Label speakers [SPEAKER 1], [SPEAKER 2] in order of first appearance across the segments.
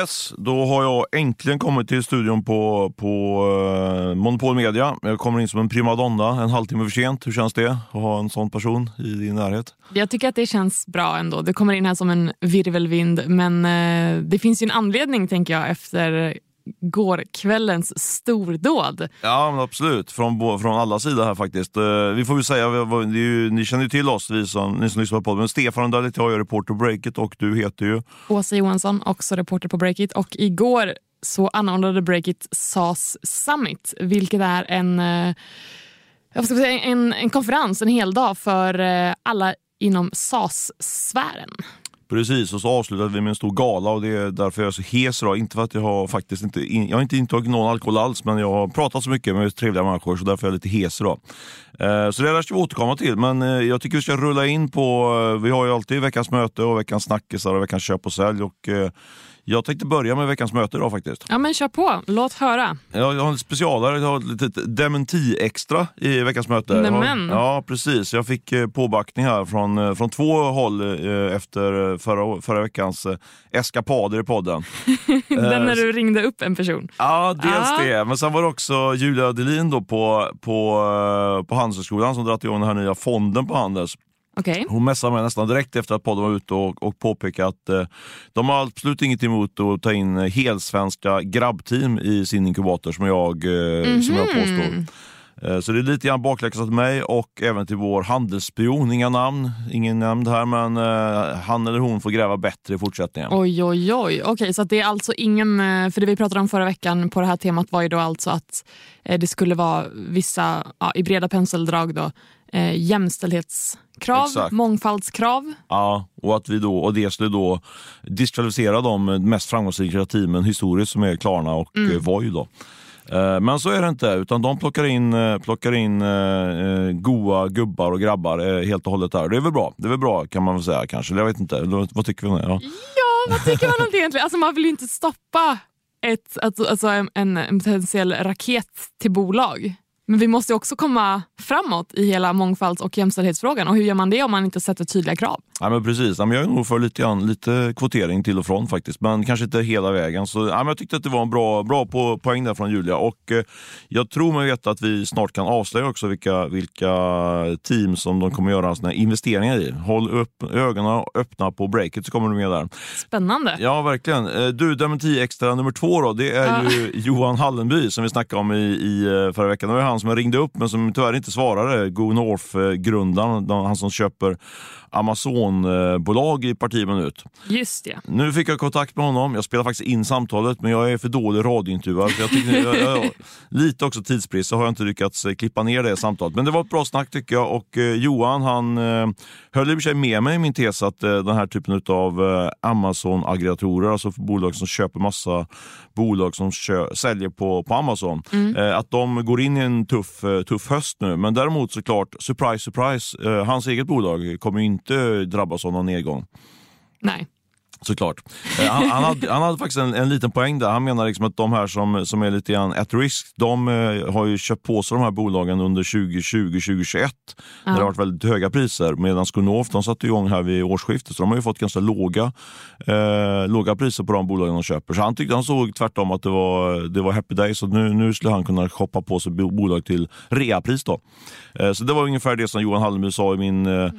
[SPEAKER 1] Yes, då har jag äntligen kommit till studion på, på uh, Monopol Media. Jag kommer in som en primadonna en halvtimme för sent. Hur känns det att ha en sån person i din närhet?
[SPEAKER 2] Jag tycker att det känns bra ändå. Du kommer in här som en virvelvind men uh, det finns ju en anledning tänker jag efter gårkvällens stordåd.
[SPEAKER 1] Ja, men absolut. Från, från alla sidor här faktiskt. Eh, vi får väl säga, ju, ni känner ju till oss, vi som, ni som lyssnar på podden. Men Stefan Dalit, jag är reporter på Breakit och du heter ju?
[SPEAKER 2] Åsa Johansson, också reporter på Breakit. Och igår så anordnade Breakit SAS Summit, vilket är en, eh, jag ska säga, en, en konferens, en hel dag för eh, alla inom SAS-sfären.
[SPEAKER 1] Precis, och så avslutade vi med en stor gala och det är därför jag är så hes idag. Inte för att jag har faktiskt inte, jag har inte intagit någon alkohol alls, men jag har pratat så mycket med trevliga människor så därför är jag lite hes idag. Eh, så det där ska vi återkomma till, men eh, jag tycker vi ska rulla in på, eh, vi har ju alltid veckans möte och veckans snackisar och veckans köp och sälj. Och, eh, jag tänkte börja med veckans möte idag faktiskt.
[SPEAKER 2] Ja men kör på, låt höra.
[SPEAKER 1] Jag, jag har en specialare, jag har ett litet dementi-extra i veckans möte.
[SPEAKER 2] Nämen.
[SPEAKER 1] Ja precis, jag fick eh, påbackning här från, eh, från två håll eh, efter förra, förra veckans eskapader i podden.
[SPEAKER 2] Den när du ringde upp en person?
[SPEAKER 1] Ja, dels ah. det. Men sen var det också Julia Delin då på, på, på Handelshögskolan som dragit igång den här nya fonden på Handels.
[SPEAKER 2] Okay.
[SPEAKER 1] Hon messade mig nästan direkt efter att podden var ute och, och påpekade att eh, de har absolut inget emot att ta in helsvenska grabbteam i sin inkubator som jag, eh, mm -hmm. som jag påstår. Eh, så det är lite grann bakläxa till mig och även till vår handelsspion. Inga namn, ingen nämnd här, men eh, han eller hon får gräva bättre i fortsättningen.
[SPEAKER 2] Oj, oj, oj. Okej, okay, så det är alltså ingen... Eh, för det vi pratade om förra veckan på det här temat var ju då alltså att det skulle vara vissa, ja, i breda penseldrag då, eh, jämställdhetskrav, Exakt. mångfaldskrav.
[SPEAKER 1] Ja, och att vi då, och det skulle då diskvalificera de mest framgångsrika teamen historiskt som är Klarna och mm. Voi. Då. Eh, men så är det inte, utan de plockar in, eh, plockar in eh, goa gubbar och grabbar helt och hållet där. Det är väl bra, det är väl bra kan man väl säga kanske. Jag vet inte, vad tycker vi om det?
[SPEAKER 2] Ja, ja vad tycker man om det egentligen? Alltså man vill ju inte stoppa ett, alltså, alltså en, en potentiell raket till bolag. Men vi måste också komma framåt i hela mångfalds och jämställdhetsfrågan. Och hur gör man det om man inte sätter tydliga krav?
[SPEAKER 1] Ja, men precis, ja, men jag är nog för lite, lite kvotering till och från faktiskt. Men kanske inte hela vägen. Så, ja, men jag tyckte att det var en bra, bra på, poäng där från Julia. Och eh, Jag tror mig veta att vi snart kan avslöja också vilka, vilka team som de kommer göra sina investeringar i. Håll upp ögonen öppna på breaket så kommer du med där.
[SPEAKER 2] Spännande.
[SPEAKER 1] Ja, verkligen. Eh, du, Dementi Extra nummer två då, det är ja. ju Johan Hallenby som vi snackade om i, i eh, förra veckan. Det var han som jag ringde upp men som tyvärr inte svarade. Go North-grundaren, eh, han som köper Amazon-bolag i parti minut.
[SPEAKER 2] Just det.
[SPEAKER 1] Nu fick jag kontakt med honom. Jag spelar faktiskt in samtalet men jag är för dålig radiointervjuare. Jag jag, jag, lite också tidsbrist så har jag inte lyckats eh, klippa ner det samtalet. Men det var ett bra snack tycker jag och eh, Johan han eh, höll i och för sig med mig i min tes att eh, den här typen av eh, Amazon-aggregatorer, alltså bolag som köper massa bolag som kö säljer på, på Amazon, mm. eh, att de går in i en tuff, eh, tuff höst nu. Men däremot såklart, surprise surprise, hans eget bolag kommer inte inte drabbas av någon nedgång.
[SPEAKER 2] Nej.
[SPEAKER 1] Såklart. Eh, han, han, hade, han hade faktiskt en, en liten poäng där. Han menar liksom att de här som, som är lite grann at risk, de eh, har ju köpt på sig de här bolagen under 2020-2021. Ja. Det har varit väldigt höga priser. Medan Skunov, de satte igång här vid årsskiftet, så de har ju fått ganska låga, eh, låga priser på de bolagen de köper. Så han tyckte han såg tvärtom att det var, det var happy day, så nu, nu skulle han kunna shoppa på sig bolag till reapris. Då. Eh, så det var ungefär det som Johan Hallenby sa i min eh,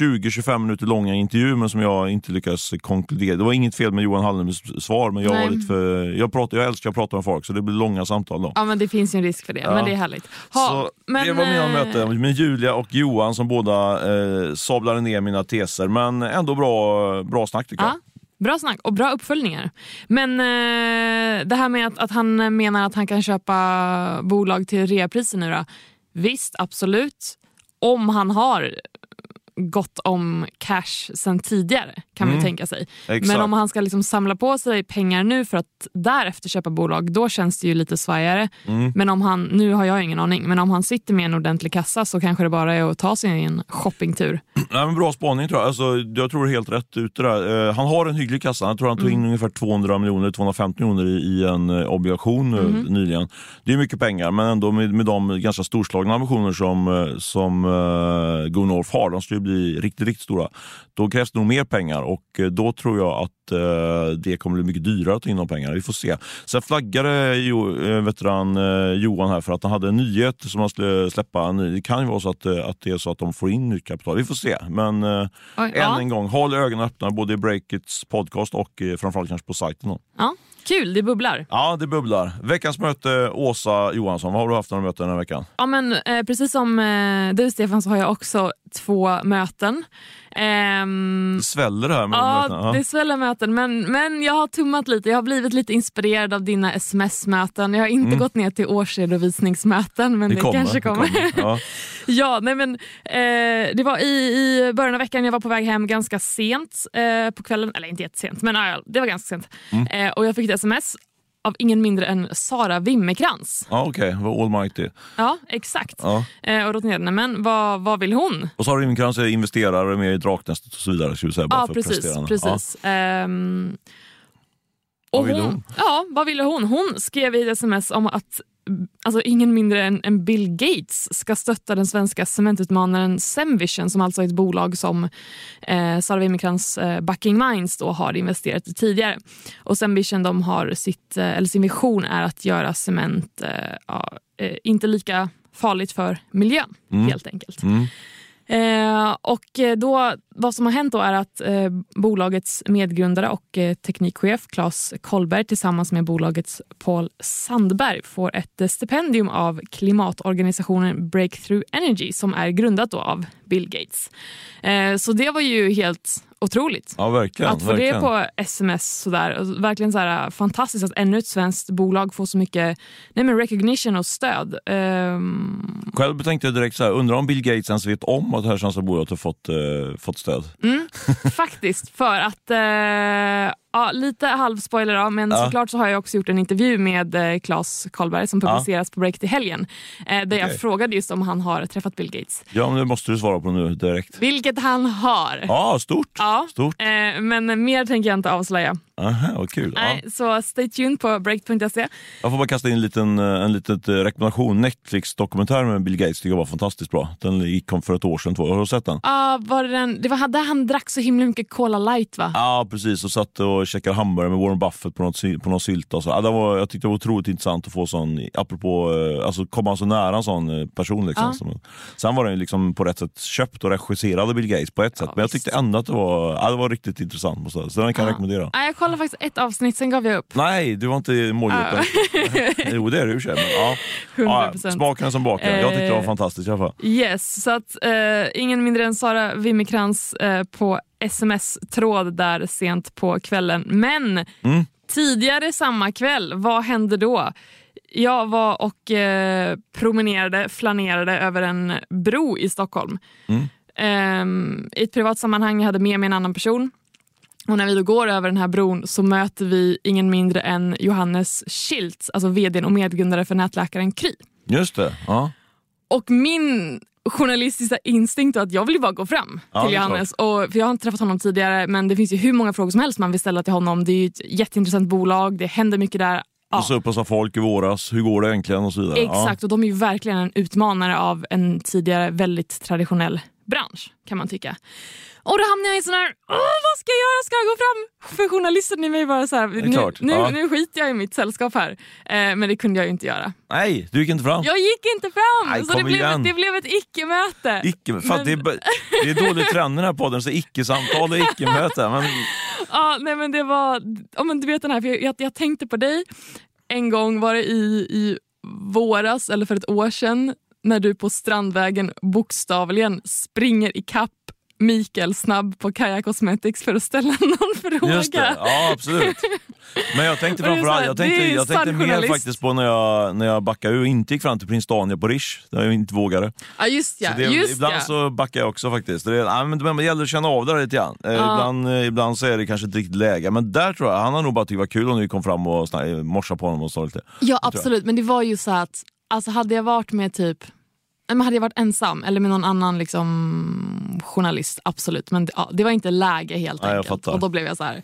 [SPEAKER 1] 20-25 minuter långa intervju, men som jag inte lyckades konkludera det var inget fel med Johan Hallenbys svar, men jag, var lite för, jag, pratar, jag älskar att prata med folk så det blir långa samtal. Då.
[SPEAKER 2] Ja, men det finns ju en risk för det, ja. men det är härligt.
[SPEAKER 1] Ha, så men, det var mina äh... möten med Julia och Johan som båda eh, sablade ner mina teser, men ändå bra, bra snack tycker ja. jag.
[SPEAKER 2] Bra snack och bra uppföljningar. Men eh, det här med att, att han menar att han kan köpa bolag till reapriser nu då. Visst, absolut. Om han har gott om cash sen tidigare kan mm. man tänka sig. Exakt. Men om han ska liksom samla på sig pengar nu för att därefter köpa bolag, då känns det ju lite svajigare. Mm. Men om han, nu har jag ingen aning, men om han sitter med en ordentlig kassa så kanske det bara är att ta sig en shoppingtur.
[SPEAKER 1] Ja, men bra spaning tror jag. Alltså, jag tror helt rätt ute där. Uh, han har en hygglig kassa. Jag tror han tog in mm. ungefär 200 miljoner, 250 miljoner i, i en uh, obligation uh, nyligen. Det är mycket pengar, men ändå med, med de ganska storslagna ambitioner som, som uh, Go North har. De skulle bli bli riktigt, riktigt stora, då krävs det nog mer pengar och eh, då tror jag att eh, det kommer bli mycket dyrare att ta in de pengarna. Vi får se. Sen flaggade jo, eh, veteran eh, Johan här för att han hade en nyhet som han skulle släppa. Det kan ju vara så att, att det är så att de får in nytt kapital. Vi får se. Men eh,
[SPEAKER 2] Oj,
[SPEAKER 1] än
[SPEAKER 2] ja.
[SPEAKER 1] en gång, håll ögonen öppna både i Breakits podcast och eh, framförallt kanske på sajten.
[SPEAKER 2] Ja, kul, det bubblar.
[SPEAKER 1] Ja, det bubblar. Veckans möte, Åsa Johansson. Vad har du haft några möten den här veckan?
[SPEAKER 2] Ja, men, eh, precis som eh, du Stefan så har jag också två möten. Ehm,
[SPEAKER 1] Det sväller det här med
[SPEAKER 2] Ja,
[SPEAKER 1] mötena.
[SPEAKER 2] det sväller möten. Men, men jag har tummat lite. Jag har blivit lite inspirerad av dina sms-möten. Jag har inte gått ner till årsredovisningsmöten, men det, kanske kommer.
[SPEAKER 1] Mm. Det kommer. Ja.
[SPEAKER 2] ja, nej, men, eh, det var i, i början av veckan, jag var på väg hem ganska sent eh, på kvällen. Eller inte jättesent, men ja, det var ganska sent.
[SPEAKER 1] Mm.
[SPEAKER 2] Eh, och jag fick ett sms av ingen mindre än Sara Wimmerkrans.
[SPEAKER 1] Ja, Okej, vad almighty.
[SPEAKER 2] Ja, exakt.
[SPEAKER 1] Ja.
[SPEAKER 2] Eh, och då tänkte jag, men vad, vad vill hon?
[SPEAKER 1] Och Sara Rimkrantz är investerare med i Draknästet och så vidare. Vi säga, bara
[SPEAKER 2] Ja,
[SPEAKER 1] för
[SPEAKER 2] precis. precis. Ehm,
[SPEAKER 1] Vad
[SPEAKER 2] och
[SPEAKER 1] ville hon?
[SPEAKER 2] Ja, vad ville hon? Hon skrev i ett sms om att alltså, ingen mindre än, än Bill Gates ska stötta den svenska cementutmanaren Semvision som alltså är ett bolag som eh, Sara Wimmerkrans eh, Bucking Mines då har investerat i tidigare. Och Semvision de har sitt, eh, eller sin vision är att göra cement eh, ja, eh, inte lika farligt för miljön helt enkelt.
[SPEAKER 1] Mm.
[SPEAKER 2] Eh, och då, vad som har hänt då är att eh, bolagets medgrundare och eh, teknikchef Claes Kollberg tillsammans med bolagets Paul Sandberg får ett eh, stipendium av klimatorganisationen Breakthrough Energy som är grundat av Bill Gates. Eh, så det var ju helt otroligt.
[SPEAKER 1] Ja, verkligen.
[SPEAKER 2] Att få
[SPEAKER 1] verkligen.
[SPEAKER 2] det på sms sådär. Och verkligen så här, fantastiskt att ännu ett svenskt bolag får så mycket nej men recognition och stöd. Ehm,
[SPEAKER 1] Själv tänkte jag direkt så här, undrar om Bill Gates ens vet om att det här svenska bolaget har fått, eh, fått stöd?
[SPEAKER 2] Faktiskt, för att... Eh, ja, lite halvspoiler då, men
[SPEAKER 1] Ja.
[SPEAKER 2] såklart så har jag också gjort en intervju med eh, Claes Karlberg som publiceras på Break till helgen. Eh, där jag
[SPEAKER 1] Okej.
[SPEAKER 2] frågade just om han har träffat Bill Gates.
[SPEAKER 1] Ja, men det måste du svara på nu direkt.
[SPEAKER 2] Vilket han har.
[SPEAKER 1] Ja, stort.
[SPEAKER 2] Ja,
[SPEAKER 1] Stort.
[SPEAKER 2] eh, men mer tänker jag inte avslöja.
[SPEAKER 1] Aha, vad kul. Ja.
[SPEAKER 2] Nej, så stay tuned på break.se.
[SPEAKER 1] Jag får bara kasta in en liten, eh, en liten eh, rekommendation. Netflix-dokumentär med Bill Gates tycker jag var fantastiskt bra. Den gick kom för ett år sedan. Två. Har du sett den?
[SPEAKER 2] Ah, var det, den, det var där han drack så himla mycket Cola light va?
[SPEAKER 1] Ja, precis. Och satt och käkade hamburgare med Warren Buffett på, något, på någon sylt. Och så. Ja, det var, jag tyckte det var otroligt intressant att få sån, apropå, eh, alltså komma så nära en sån person. Liksom,
[SPEAKER 2] Ja.
[SPEAKER 1] som, sen var den liksom på rätt sätt köpt och regisserad av Bill Gates på ett sätt.
[SPEAKER 2] Ja,
[SPEAKER 1] Men jag tyckte ändå att det var, ja, det var riktigt intressant. Så den kan jag
[SPEAKER 2] Ja.
[SPEAKER 1] rekommendera.
[SPEAKER 2] Nej, jag kollade faktiskt ett avsnitt, sen gav jag upp.
[SPEAKER 1] Nej, du var inte målgruppen. jo, det är du i och men ja.
[SPEAKER 2] 100%.
[SPEAKER 1] ja. Smaken som baken. Jag tyckte det var
[SPEAKER 2] Eh,
[SPEAKER 1] fantastiskt i alla fall.
[SPEAKER 2] Yes, så att eh, ingen mindre än Sara Wimmerkrans eh, på sms-tråd där sent på kvällen. Men
[SPEAKER 1] Mm.
[SPEAKER 2] tidigare samma kväll, vad hände då? Jag var och eh, promenerade, flanerade över en bro i Stockholm.
[SPEAKER 1] Mm.
[SPEAKER 2] Ehm, I ett privat sammanhang, jag hade med mig en annan person. Och när vi då går över den här bron så möter vi ingen mindre än Johannes Schildt, alltså vd och medgrundare för nätläkaren Kry.
[SPEAKER 1] Just det. Ja.
[SPEAKER 2] Och min journalistiska instinkt var att jag vill ju bara gå fram
[SPEAKER 1] Ja,
[SPEAKER 2] till
[SPEAKER 1] är
[SPEAKER 2] Johannes. Och, för jag har inte träffat honom tidigare men det finns ju hur många frågor som helst man vill ställa till honom. Det är ju ett jätteintressant bolag, det händer mycket där. Ja,
[SPEAKER 1] Du sa upp oss folk i våras. Hur går det egentligen? Och så vidare.
[SPEAKER 2] exakt, och de är ju verkligen en utmanare av en tidigare väldigt traditionell bransch kan man tycka. Och då hamnar jag i sån här, Åh, vad ska jag göra? Ska jag gå fram? För journalisten i mig bara så här,
[SPEAKER 1] är
[SPEAKER 2] nu, nu,
[SPEAKER 1] Ja.
[SPEAKER 2] nu skiter jag i mitt sällskap här. Eh, men det kunde jag ju inte göra.
[SPEAKER 1] Nej, du gick inte fram.
[SPEAKER 2] Jag gick inte fram!
[SPEAKER 1] Nej,
[SPEAKER 2] så det blev,
[SPEAKER 1] igen.
[SPEAKER 2] det blev ett icke-möte.
[SPEAKER 1] Icke,
[SPEAKER 2] Men-
[SPEAKER 1] det, är, det är dålig trend i den här podden, så icke-samtal och icke-möte. Men,
[SPEAKER 2] Ja, nej men det var, ja, men du vet den här, för jag, jag, jag tänkte på dig en gång var det i, i våras eller för ett år sedan när du på Strandvägen bokstavligen springer i kapp Mikael snabb på Kaja Cosmetics för att ställa någon fråga.
[SPEAKER 1] just det, ja absolut. Men jag tänkte framförallt, jag tänkte, jag tänkte mer faktiskt på när jag, när jag backade ur och inte gick fram till Prins Daniel på Rish, där jag inte vågade.
[SPEAKER 2] Ja just ja.
[SPEAKER 1] Så det,
[SPEAKER 2] just
[SPEAKER 1] ibland
[SPEAKER 2] ja.
[SPEAKER 1] så backar jag också faktiskt. Det, är, ja, men det, gäller att känna av det där lite grann. Eh, ibland, eh, ibland så är det kanske inte riktigt läge. Men där tror jag, han har nog bara tyckt det var kul om vi kom fram och morsade på honom och sa lite.
[SPEAKER 2] Ja absolut, men det var ju så att alltså, hade jag varit med typ men hade jag varit ensam eller med någon annan liksom, journalist, absolut. Men ja, det var inte läge helt
[SPEAKER 1] Nej,
[SPEAKER 2] enkelt. Och då blev jag så här.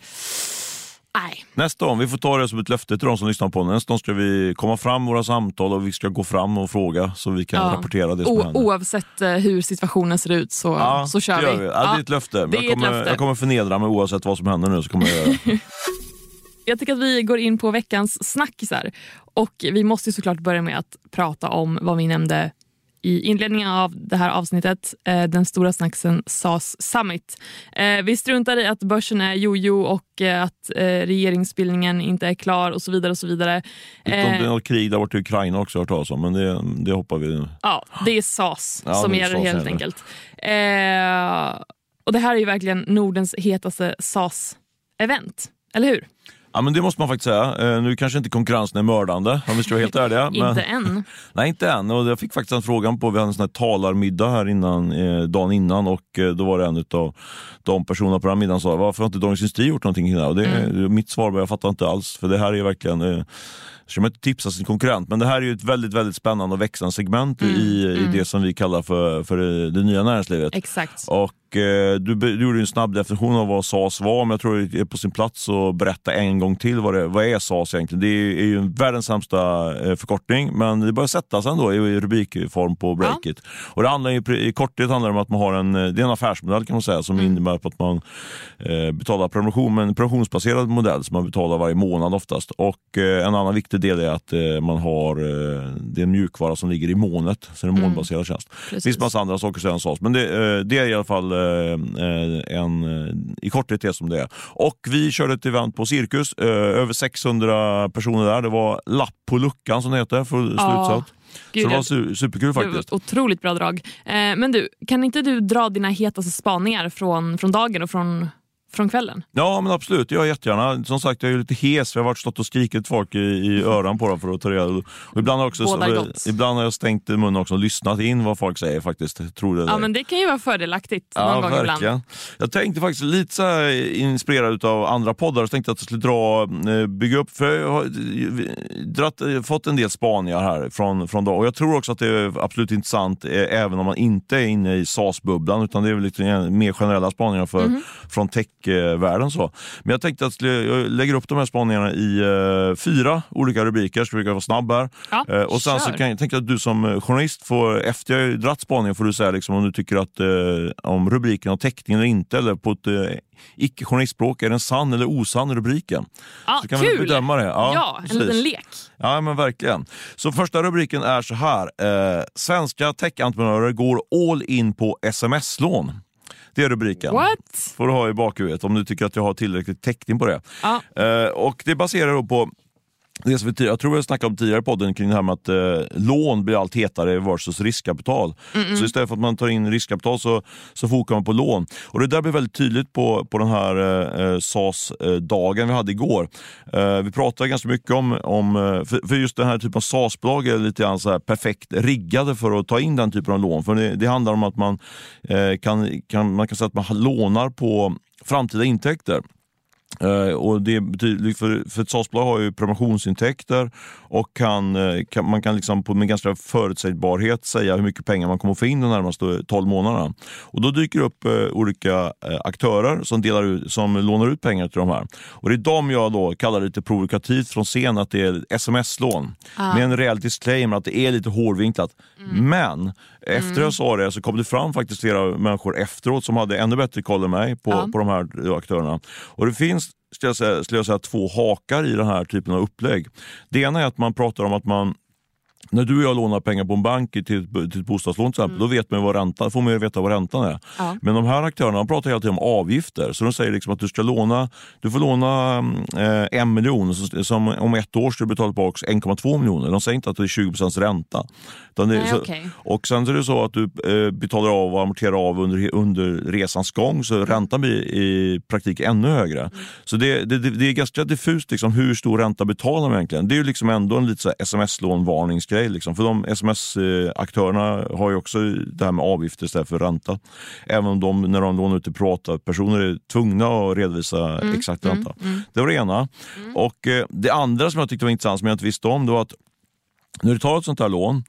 [SPEAKER 2] Nej.
[SPEAKER 1] Nästa gång, vi får ta det som ett löfte till de som lyssnar på den. Nästa gång ska vi komma fram våra samtal och vi ska gå fram och fråga så vi kan
[SPEAKER 2] Ja.
[SPEAKER 1] rapportera det som
[SPEAKER 2] O-
[SPEAKER 1] händer.
[SPEAKER 2] oavsett eh, hur situationen ser ut så, så kör
[SPEAKER 1] det gör
[SPEAKER 2] vi.
[SPEAKER 1] Ja, det är ett löfte.
[SPEAKER 2] det är
[SPEAKER 1] jag, kommer,
[SPEAKER 2] ett löfte.
[SPEAKER 1] jag kommer förnedra mig oavsett vad som händer nu. Så kommer jag göra det.
[SPEAKER 2] Jag tycker att vi går in på veckans snackisar. Och vi måste ju såklart börja med att prata om vad vi nämnde i inledningen av det här avsnittet, eh, den stora snacksen SAS Summit. Eh, vi struntar i att börsen är jojo och eh, att eh, regeringsbildningen inte är klar och så vidare. och så vidare.
[SPEAKER 1] Utom det är
[SPEAKER 2] Eh,
[SPEAKER 1] något krig där borta i Ukraina också hört talas om, men det, det hoppar vi
[SPEAKER 2] ja, det är SAS
[SPEAKER 1] Ja,
[SPEAKER 2] som gäller helt
[SPEAKER 1] gäller.
[SPEAKER 2] enkelt. Eh, och det här är ju verkligen Nordens hetaste SAS-event, eller hur?
[SPEAKER 1] Ja, men det måste man faktiskt säga. Eh, nu kanske inte konkurrensen är mördande om vi ska vara helt ärliga. men-
[SPEAKER 2] Inte än.
[SPEAKER 1] Nej, inte än. Och jag fick faktiskt en frågan på, vi hade en sån här talarmiddag här innan, eh, dagen innan och eh, då var det en av de personerna på den middagen som sa, varför har inte Dagens Industri gjort någonting här? Och det, Mitt svar var, jag fattar inte alls, för det här är verkligen eh, ska man inte tipsa sin konkurrent, men det här är ett väldigt, väldigt spännande och växande segment i, i det som vi kallar för, för det, det nya näringslivet.
[SPEAKER 2] Exakt.
[SPEAKER 1] Och du, be- du gjorde en snabb definition av vad SAS var, men jag tror det är på sin plats att berätta en gång till vad, det, vad är SAS egentligen. Det är, är ju en världens sämsta eh, förkortning, men det börjar sätta sig ändå i, rubrikform på Breakit. Och det handlar ju, I korthet handlar det om att man har en, eh, det är en affärsmodell kan man säga, som innebär att man eh, betalar prenumeration, men en prenumerationbaserad modell som man betalar varje månad oftast. Och eh, en annan viktig del är att eh, man har, eh, det är en mjukvara som ligger i molnet, så det är en molnbaserad tjänst. Det
[SPEAKER 2] Precis.
[SPEAKER 1] finns massa andra saker som SAS, men det, eh, det är i alla fall eh, eh, en, eh, i korthet det som det är. Och vi körde ett event på Cirkus, eh, över 600 personer där. Det var lapp på luckan som det heter, för
[SPEAKER 2] Ja. Gud,
[SPEAKER 1] Så det var su- superkul faktiskt.
[SPEAKER 2] otroligt bra drag. Eh, men du, kan inte du dra dina hetaste spaningar från, från dagen och från, från kvällen?
[SPEAKER 1] Ja men absolut, jag jättegärna. Som sagt jag är lite hes, jag har varit stått och skrikit folk i, i öron på dem för att ta reda och ibland, har också, ibland har jag stängt munnen också och lyssnat in vad folk säger faktiskt. Tror det
[SPEAKER 2] Ja,
[SPEAKER 1] ej.
[SPEAKER 2] men det kan ju vara fördelaktigt någon
[SPEAKER 1] Ja,
[SPEAKER 2] gång
[SPEAKER 1] verkligen.
[SPEAKER 2] ibland.
[SPEAKER 1] Jag tänkte faktiskt lite så inspirerad av andra poddar, så tänkte jag att jag skulle dra, eh, bygga upp, för jag har dratt, eh, fått en del spaningar här från, från dag. Och jag tror också att det är absolut intressant eh, även om man inte är inne i SAS-bubblan, utan det är väl lite mer generella spaningar för,
[SPEAKER 2] Mhm.
[SPEAKER 1] från techvärlden. Så. Men jag tänkte att jag lägger upp de här spaningarna i eh, fyra olika rubriker, så vi kan vara snabb här.
[SPEAKER 2] Ja,
[SPEAKER 1] Eh, och sen så
[SPEAKER 2] kör.
[SPEAKER 1] kan jag tänka att du som eh, journalist, får, efter jag har dratt spaningen, får du säga liksom, om du tycker att eh, om rubriken har täckning eller inte, eller på ett eh, icke-journalistspråk, är den sann eller osann rubriken?
[SPEAKER 2] Ja,
[SPEAKER 1] så kan vi
[SPEAKER 2] kul!
[SPEAKER 1] bedöma det. Ja,
[SPEAKER 2] Ja, en liten lek.
[SPEAKER 1] Ja, men verkligen. Så första rubriken är så här. Eh, svenska techentreprenörer går all in på sms-lån. Det är rubriken.
[SPEAKER 2] What?
[SPEAKER 1] får du ha i bakhuvudet om du tycker att jag har tillräckligt täckning på det.
[SPEAKER 2] Ja.
[SPEAKER 1] Eh, och det baserar då på det som vi, jag tror vi snackade om tidigare i podden kring det här med att eh, lån blir allt hetare versus riskkapital. Så istället för att man tar in riskkapital så, så fokar man på lån. Och Det där blir väldigt tydligt på, på den här eh, SAS-dagen vi hade igår. Eh, vi pratade ganska mycket om, om eh, för, för just den här typen av SAS-bolag är lite grann så här perfekt riggade för att ta in den typen av lån. För det, det handlar om att man eh, kan, kan, man kan säga att man lånar på framtida intäkter. Eh, och det betyder, för, för ett SAS-bolag har ju prenumerationsintäkter och kan, eh, kan, man kan liksom på, med ganska förutsägbarhet säga hur mycket pengar man kommer få in de närmaste 12 månaderna. Och Då dyker det upp eh, olika aktörer som, delar ut, som lånar ut pengar till de här. Och Det är de jag då kallar lite provokativt från scen att det är sms-lån. Med en rejäl disclaimer att det är lite hårdvinklat. Men efter jag sa det så kom det fram faktiskt flera människor efteråt som hade ännu bättre koll än mig på,
[SPEAKER 2] Ja.
[SPEAKER 1] på de här eh, aktörerna. Och det finns skulle jag, säga, skulle jag säga, två hakar i den här typen av upplägg. Det ena är att man pratar om att man när du och jag lånar pengar på en bank till, ett- till ett bostadslån till exempel, då vet man vad räntan, får man ju veta vad räntan är.
[SPEAKER 2] Ja.
[SPEAKER 1] Men de här aktörerna de pratar hela tiden om avgifter. Så de säger liksom att du ska låna, du får låna eh, en miljon, så- som om ett år ska du betala tillbaka 1,2 miljoner. De säger inte att det är 20 ränta. Utan det,
[SPEAKER 2] Nej,
[SPEAKER 1] så,
[SPEAKER 2] okej.
[SPEAKER 1] Och sen är det så att du eh, betalar av och amorterar av under, under resans gång, så räntan blir i praktik ännu högre. Så det, det, det, är ganska diffust liksom, hur stor ränta betalar man egentligen. Det är ju liksom ändå en lite så sms-lånvarningsgrej. Liksom. För de sms-aktörerna har ju också det här med avgifter istället för ränta. Även om de, när de lånar ut till privatpersoner, är tvungna att redovisa exakt ränta. Det var det ena. Och eh, Det andra som jag tyckte var intressant, som jag inte visste om, det var att När du tar ett sånt här lån,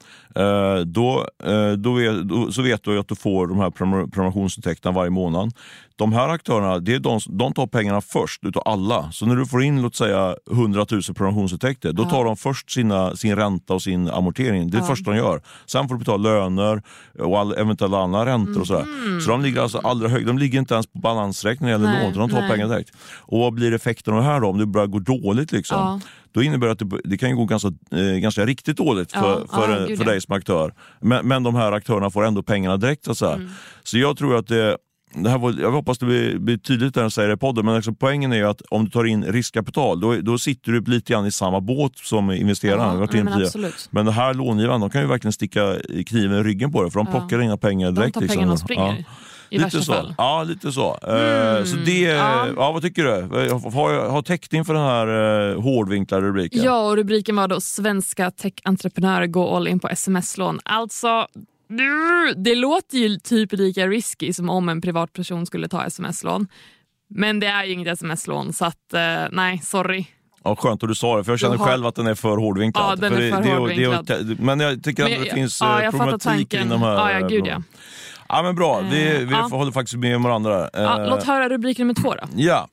[SPEAKER 1] då, eh, då, vet, då, så vet du att du får de här prenumerationsintäkterna varje månad. De här aktörerna det är de, de tar pengarna först utav alla. Så när du får in låt säga 100 000 prenumerationsintäkter, då tar de först sina, sin ränta och sin amortering. Det är det första de gör. Sen får du betala löner och all, eventuella andra räntor. och sådär.
[SPEAKER 2] Mm.
[SPEAKER 1] Så de ligger alltså allra högst. De ligger inte ens på balansräkningen gäller lån, de tar
[SPEAKER 2] nej.
[SPEAKER 1] pengar direkt. Och vad blir effekten av det här då? Om det börjar gå dåligt, liksom,
[SPEAKER 2] Ja.
[SPEAKER 1] då innebär det att det, det kan gå ganska, eh, ganska riktigt dåligt för, för, eh, för
[SPEAKER 2] ja.
[SPEAKER 1] Dig som aktör. Men, men de här aktörerna får ändå pengarna direkt. Så, säga.
[SPEAKER 2] Mm.
[SPEAKER 1] så jag tror att det, det här var, jag hoppas det blir, blir tydligt när jag säger det i podden, men liksom poängen är ju att om du tar in riskkapital, då, då sitter du lite grann i samma båt som investeraren.
[SPEAKER 2] Ja, men absolut.
[SPEAKER 1] men det här långivaren, de kan ju verkligen sticka kniven i ryggen på det, för de
[SPEAKER 2] Ja.
[SPEAKER 1] plockar inga pengar
[SPEAKER 2] De
[SPEAKER 1] direkt.
[SPEAKER 2] tar
[SPEAKER 1] liksom.
[SPEAKER 2] pengarna och springer.
[SPEAKER 1] Ja.
[SPEAKER 2] I
[SPEAKER 1] Lite
[SPEAKER 2] värsta
[SPEAKER 1] så.
[SPEAKER 2] fall.
[SPEAKER 1] Ja, lite så. Eh, så det, ja.
[SPEAKER 2] ja.
[SPEAKER 1] vad tycker du? Har, har täckning för den här uh, hårdvinklade rubriken?
[SPEAKER 2] Ja, och rubriken var då “Svenska tech-entreprenörer går all in på sms-lån”. Alltså, det låter ju typ lika risky som om en privatperson skulle ta sms-lån. Men det är ju inget sms-lån, så att, eh, nej, sorry.
[SPEAKER 1] Ja, skönt att du sa det, för jag känner
[SPEAKER 2] har-
[SPEAKER 1] själv att den är för hårdvinklad.
[SPEAKER 2] Ja, den är för
[SPEAKER 1] det,
[SPEAKER 2] hårdvinklad.
[SPEAKER 1] Det, det, men jag tycker
[SPEAKER 2] Men
[SPEAKER 1] att det
[SPEAKER 2] jag-
[SPEAKER 1] finns
[SPEAKER 2] ja,
[SPEAKER 1] eh,
[SPEAKER 2] jag
[SPEAKER 1] problematik
[SPEAKER 2] tanken.
[SPEAKER 1] de här...
[SPEAKER 2] Ja, ja,
[SPEAKER 1] eh,
[SPEAKER 2] gud, ja.
[SPEAKER 1] Ja, men bra. Vi, vi
[SPEAKER 2] ja.
[SPEAKER 1] håller faktiskt med varandra.
[SPEAKER 2] Ja,
[SPEAKER 1] Eh,
[SPEAKER 2] låt höra rubrik nummer två då.
[SPEAKER 1] Ja.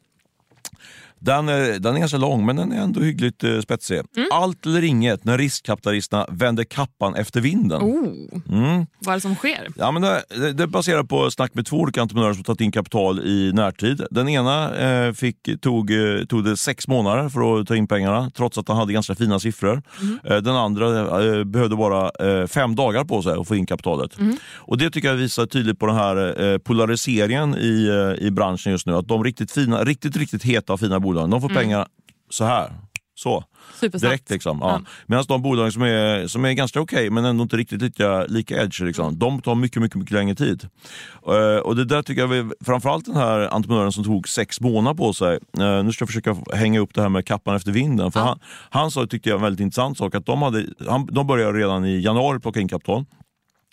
[SPEAKER 1] Den är, den är ganska lång, men den är ändå hyggligt uh, spetsig.
[SPEAKER 2] Mm.
[SPEAKER 1] Allt eller inget när riskkapitalisterna vänder kappan efter vinden.
[SPEAKER 2] Oh,
[SPEAKER 1] Mm.
[SPEAKER 2] vad är det som sker?
[SPEAKER 1] Ja, men det, det- det baserar på snack med två olika entreprenörer som tagit in kapital i närtid. Den ena eh, fick, tog, eh, tog det sex månader för att ta in pengarna, trots att han hade ganska fina siffror. Eh, den andra eh, behövde bara eh, fem dagar på sig att få in kapitalet. Och Det tycker jag visar tydligt på den här eh, polariseringen i, eh, i branschen just nu. Att de riktigt fina, riktigt, riktigt heta fina bolagen, de får pengar så här. Så. Direkt liksom. Ja.
[SPEAKER 2] Ja.
[SPEAKER 1] Medan de bolag som är, som är ganska okej men ändå inte riktigt lika, lika edge, liksom, de tar mycket, mycket, mycket längre tid. Eh, och det där tycker jag, vi, framförallt den här entreprenören som tog sex månader på sig. eh, nu ska jag försöka hänga upp det här med kappan efter vinden. För
[SPEAKER 2] Ja.
[SPEAKER 1] han, han sa, tyckte jag, en väldigt intressant sak, att de, hade, han, de började redan i januari plocka in kapital.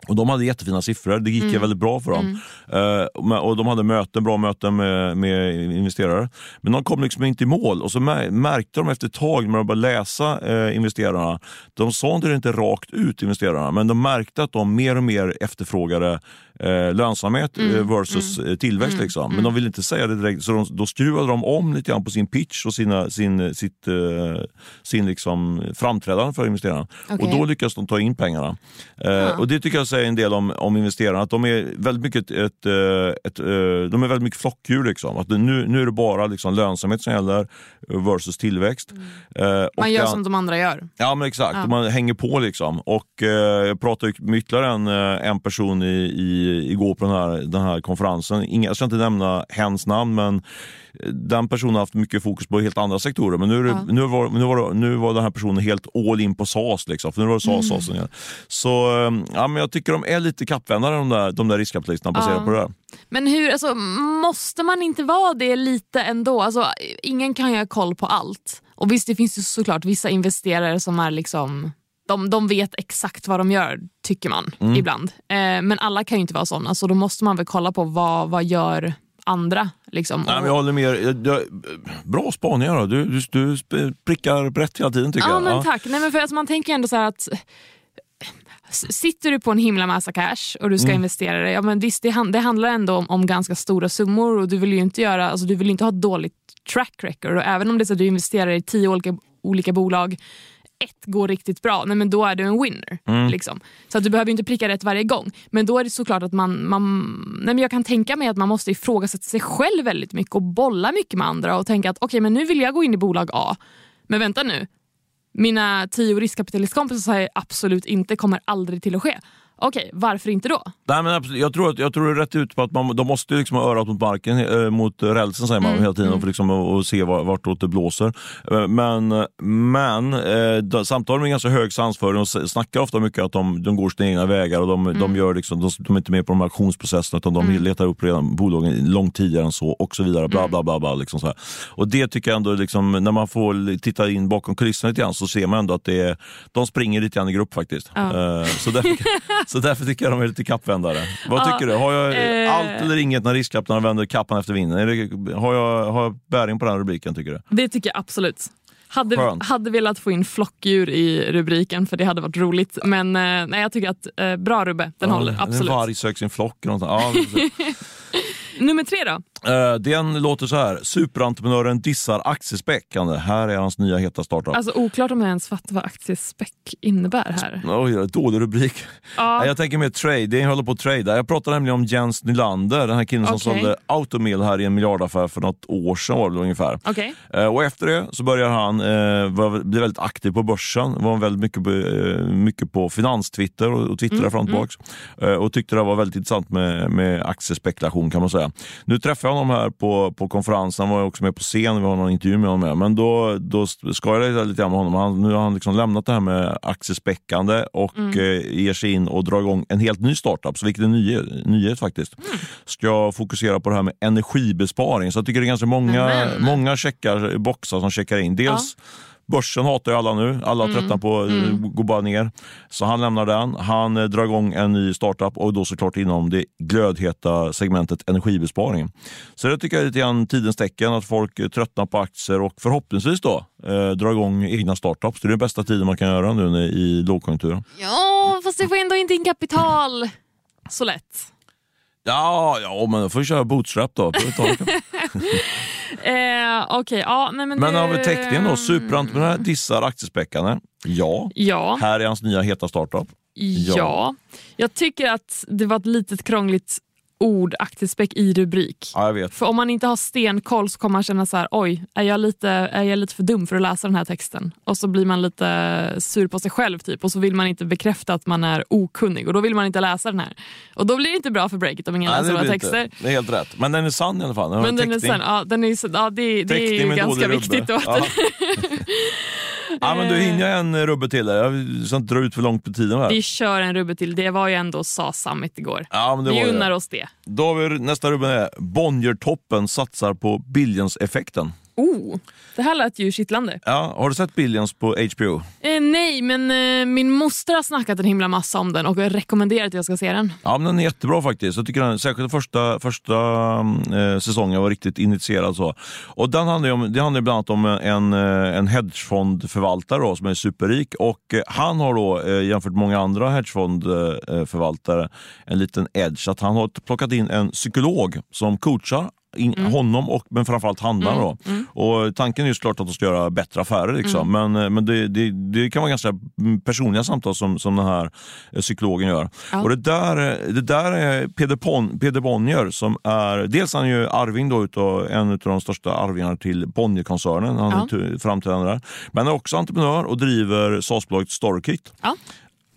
[SPEAKER 1] Och De hade jättefina siffror, det gick väldigt bra för dem. Eh, men- och De hade möten, bra möten med, med investerare. Men de kom liksom inte i mål och så mär, märkte de efter ett tag när de började läsa eh, investerarna, de sa det inte rakt ut investerarna, men de märkte att de mer och mer efterfrågade eh, lönsamhet eh, versus eh, tillväxt. liksom. Men de ville inte säga det direkt, så de, då skruvade de om lite grann på sin pitch och sina, sin, sitt, eh, sin liksom framträdande för investerarna.
[SPEAKER 2] Okej.
[SPEAKER 1] Och då lyckas de ta in pengarna. Eh, och Det tycker jag säger en del om, om investerarna, att de är väldigt mycket, ett, ett, eh, ett, eh, de är väldigt mycket flockdjur. Liksom. Att nu, nu är det bara liksom lönsamhet som gäller versus tillväxt. Eh, och
[SPEAKER 2] Man gör
[SPEAKER 1] det-
[SPEAKER 2] som de andra gör.
[SPEAKER 1] Ja men exakt,
[SPEAKER 2] Ja.
[SPEAKER 1] man hänger på liksom. Och eh, Jag pratade med ytterligare en, eh, en person i, i, igår på den här, den här konferensen. Inga, jag ska inte nämna hens namn men den personen har haft mycket fokus på helt andra sektorer. Men nu, det,
[SPEAKER 2] Ja.
[SPEAKER 1] nu, var, nu, var, nu var den här personen helt all in på SAS. Liksom, för nu var det
[SPEAKER 2] Mm.
[SPEAKER 1] SAS, SAS som gällde. Så eh, ja, men jag tycker de är lite kappvändare de där, de där riskkapitalisterna baserat
[SPEAKER 2] Ja.
[SPEAKER 1] på det där.
[SPEAKER 2] Men hur, alltså, måste man inte vara det lite ändå? Alltså, ingen kan ju ha koll på allt. Och visst, det finns ju såklart vissa investerare som är liksom de, de vet exakt vad de gör, tycker man
[SPEAKER 1] Mm.
[SPEAKER 2] ibland. Eh, men alla kan ju inte vara såna, så då måste man väl kolla på vad, vad gör andra. Liksom.
[SPEAKER 1] Nej, men jag håller med. Bra spaningar. Du, du, du prickar rätt hela tiden tycker
[SPEAKER 2] ja,
[SPEAKER 1] jag.
[SPEAKER 2] men tack. Nej, men för att man tänker ändå så här att Sitter du på en himla massa cash och du ska
[SPEAKER 1] Mm.
[SPEAKER 2] investera det, ja, men visst, det, det handlar ändå om, om ganska stora summor och du vill ju inte, göra, alltså, du vill inte ha ett dåligt track record. Och även om det är så du investerar i tio olika, olika bolag, ett går riktigt bra, nej, men då är du en winner.
[SPEAKER 1] Mm.
[SPEAKER 2] Liksom. Så att du behöver inte pricka rätt varje gång. Men då är det såklart att man, man nej, men jag kan tänka mig att man måste ifrågasätta sig själv väldigt mycket och bolla mycket med andra och tänka att okej, men nu vill jag gå in i bolag A. Men vänta nu, mina tio riskkapitalistkompisar säger absolut inte, kommer aldrig till att ske. Okej, varför inte då?
[SPEAKER 1] Nej, men absolut. Jag, tror att, jag tror det är rätt ut på att man, de måste liksom ha örat mot marken, eh, mot rälsen säger man
[SPEAKER 2] Mm,
[SPEAKER 1] hela tiden, och, liksom, och, och se var, vartåt det blåser. Eh, men men eh, samtidigt en ganska hög svansföring och snackar ofta mycket att de, de går sina egna vägar och de,
[SPEAKER 2] Mm.
[SPEAKER 1] de, gör liksom, de, de är inte med på de här auktionsprocesserna utan de letar upp redan bolagen långt tidigare än så och så vidare.
[SPEAKER 2] Mm.
[SPEAKER 1] Bla, bla, bla, bla, liksom så här. Och det tycker jag ändå, liksom, när man får titta in bakom kulisserna lite grann så ser man ändå att det är, de springer lite grann i grupp faktiskt.
[SPEAKER 2] Ja.
[SPEAKER 1] Eh, så, därför, så därför tycker jag de är lite kappvändare. Vad
[SPEAKER 2] Ja,
[SPEAKER 1] tycker du? Har jag
[SPEAKER 2] eh.
[SPEAKER 1] allt eller inget när riskkaptarna vänder kappan efter vinden? Det, har, jag, har jag bäring på den rubriken tycker du?
[SPEAKER 2] Det tycker jag absolut. hade,
[SPEAKER 1] Skönt.
[SPEAKER 2] hade velat få in flockdjur i rubriken för det hade varit roligt. Men eh, nej, jag tycker att eh, bra Rubbe, den håller
[SPEAKER 1] En
[SPEAKER 2] absolut.
[SPEAKER 1] varg söker sin flock. eller något sånt. Ja.
[SPEAKER 2] Nummer tre då?
[SPEAKER 1] Eh, Den låter så här. Superentreprenören dissar aktiespäckande. Här är hans nya heta startup.
[SPEAKER 2] Alltså oklart om jag ens fattar vad aktiespeck innebär här.
[SPEAKER 1] Oj, dålig rubrik.
[SPEAKER 2] Ja.
[SPEAKER 1] Jag tänker mer trading, håller på att trada. Jag pratade nämligen om Jens Nylander, den här killen som
[SPEAKER 2] Okej.
[SPEAKER 1] sålde Automil här i en miljardaffär för något år sedan var det ungefär.
[SPEAKER 2] Okej.
[SPEAKER 1] Eh, Och efter det så börjar han eh, bli väldigt aktiv på börsen. Var väldigt mycket på, mycket på finanstwitter och, och twittrade fram och tillbaks. Eh, och tyckte det var väldigt intressant med, med aktiespekulation kan man säga. Nu träffade jag honom här på, på konferensen, han var också med på scen, vi har någon intervju med honom med. Men då, då skojade jag lite grann med honom. Han, nu har han liksom lämnat det här med aktiespäckande och eh, ger sig in och drar igång en helt ny startup, så vilket är en nyhet, nyhet faktiskt. Ska fokusera på det här med energibesparing. Så jag tycker det är ganska många, många checkar, boxar som checkar in. Dels Börsen hatar ju alla nu, alla tröttnar på att gå bara ner. Så han lämnar den. Han eh, drar igång en ny startup och då såklart inom det glödheta segmentet energibesparing. Så det tycker jag är lite grann tidens tecken att folk eh, tröttnar på aktier och förhoppningsvis då eh, drar igång egna startups. Det är den bästa tiden man kan göra nu i lågkonjunkturen.
[SPEAKER 2] Ja, fast det får ändå inte in kapital så lätt.
[SPEAKER 1] Ja, ja men då får vi köra bootstrap då. Vi.
[SPEAKER 2] Eh, Okej, ja, nej men
[SPEAKER 1] Men
[SPEAKER 2] det...
[SPEAKER 1] över teckningen då, superentreprenör dissar aktiespäckande. Ja.
[SPEAKER 2] Ja.
[SPEAKER 1] Här är hans nya heta startup.
[SPEAKER 2] Ja. Jag tycker att det var ett litet krångligt ord, aktiespeck, i rubrik.
[SPEAKER 1] Ja, jag vet.
[SPEAKER 2] För om man inte har stenkoll så kommer man känna så här, oj, är jag, lite, är jag lite för dum för att läsa den här texten? Och så blir man lite sur på sig själv typ och så vill man inte bekräfta att man är okunnig och då vill man inte läsa den här. Och då blir det inte bra för breaket om ingen
[SPEAKER 1] Nej,
[SPEAKER 2] läser våra
[SPEAKER 1] blir inte.
[SPEAKER 2] texter.
[SPEAKER 1] Det är helt rätt. Men den är sann i alla fall. Den
[SPEAKER 2] Men den är sen, ja, den är, ja, det, det är ganska viktigt. Då
[SPEAKER 1] Ja. ja, men då hinner jag en rubbe till där. Jag ska inte dra ut för långt på tiden här.
[SPEAKER 2] Vi kör en rubbe till, det var ju ändå SA Summit igår.
[SPEAKER 1] Ja, men det
[SPEAKER 2] vi unnar
[SPEAKER 1] det.
[SPEAKER 2] oss det.
[SPEAKER 1] Då har vi nästa rubbe är Bonniertoppen satsar på Billions-effekten.
[SPEAKER 2] Oh, det här lät ju kittlande.
[SPEAKER 1] Ja, har du sett Billions på HBO?
[SPEAKER 2] Eh, nej, men eh, min moster har snackat en himla massa om den och rekommenderat att jag ska se den.
[SPEAKER 1] Ja, men den är jättebra faktiskt. Jag tycker den, särskilt första, första eh, säsongen var riktigt initierad. Så. Och den handlar om, det handlar bland annat om en, eh, en hedgefondförvaltare då, som är superrik. Och eh, han har då, eh, jämfört med många andra hedgefondförvaltare, en liten edge. Att han har plockat in en psykolog som coachar in, honom och men framförallt handlaren. Då. Och tanken är ju såklart att de ska göra bättre affärer. Liksom. Men, eh, men det, det, det kan vara ganska mm, personliga samtal som, som den här eh, psykologen gör.
[SPEAKER 2] Ja.
[SPEAKER 1] Och det där, det där är Peder, Pon, Peder Bonnier som är, dels är han ju arving då utav en av de största arvingarna till Bonnierkoncernen. Han
[SPEAKER 2] Ja.
[SPEAKER 1] är framträdande där. Men han är också entreprenör och driver SaaS-bolaget Storykit.
[SPEAKER 2] Ja.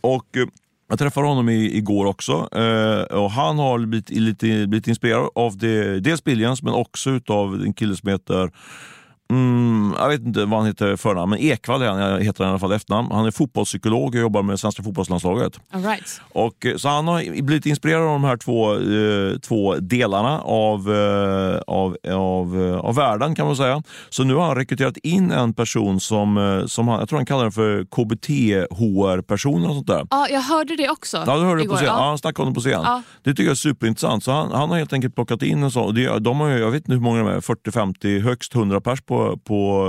[SPEAKER 1] Och eh, jag träffade honom i, igår också eh, och han har blivit, lite, blivit inspirerad av det, dels Billions men också utav en kille som heter Mm, jag vet inte vad han heter förnamn, men Ekvall han, heter han i alla fall efternamn. Han är fotbollspsykolog och jobbar med svenska fotbollslandslaget.
[SPEAKER 2] All right.
[SPEAKER 1] Och, eh, så han har blivit inspirerad av de här två, eh, två delarna av, eh, av, av, eh, av världen kan man säga. Så nu har han rekryterat in en person som, eh, som han, jag tror han kallar den för KBT-HR-person eller sånt där.
[SPEAKER 2] Ja, jag hörde det också.
[SPEAKER 1] Ja, du hörde det
[SPEAKER 2] igår.
[SPEAKER 1] på scen. Ja.
[SPEAKER 2] Ja.
[SPEAKER 1] han snackade om det på scen.
[SPEAKER 2] Ja.
[SPEAKER 1] Det tycker jag är superintressant. Så han, han har helt enkelt plockat in en sån. och Det, de har jag vet inte hur många de är, 40-50, högst 100 pers på, på,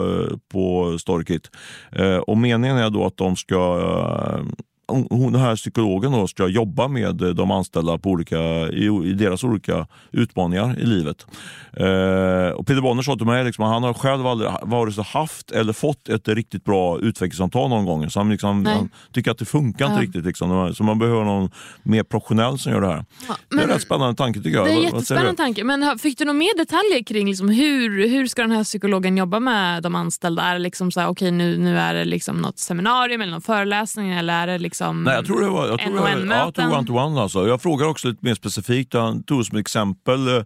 [SPEAKER 1] på Storkit. Eh, och meningen är då att de ska eh, hon, den här psykologen då ska jobba med de anställda på olika, i, i deras olika utmaningar i livet. Eh, och Peter Bonner sa till mig liksom, att han har själv aldrig vare sig haft eller fått ett riktigt bra utvecklingssamtal någon gång. Så han, liksom, han tycker att det funkar inte
[SPEAKER 2] Ja.
[SPEAKER 1] riktigt. Liksom. Så man behöver någon mer professionell som gör det här.
[SPEAKER 2] Ja,
[SPEAKER 1] det är en rätt spännande tanke tycker jag.
[SPEAKER 2] Det är en jättespännande tanke. Men fick du några mer detaljer kring liksom hur, hur ska den här psykologen jobba med de anställda? Är det liksom så här, okej nu, nu är det liksom något seminarium eller någon föreläsning eller är det liksom
[SPEAKER 1] Nej, jag tror det var jag tror,
[SPEAKER 2] en och
[SPEAKER 1] det-
[SPEAKER 2] en
[SPEAKER 1] ja, jag tror one-to-one. Alltså. Jag frågar också lite mer specifikt. Han tog som exempel eh,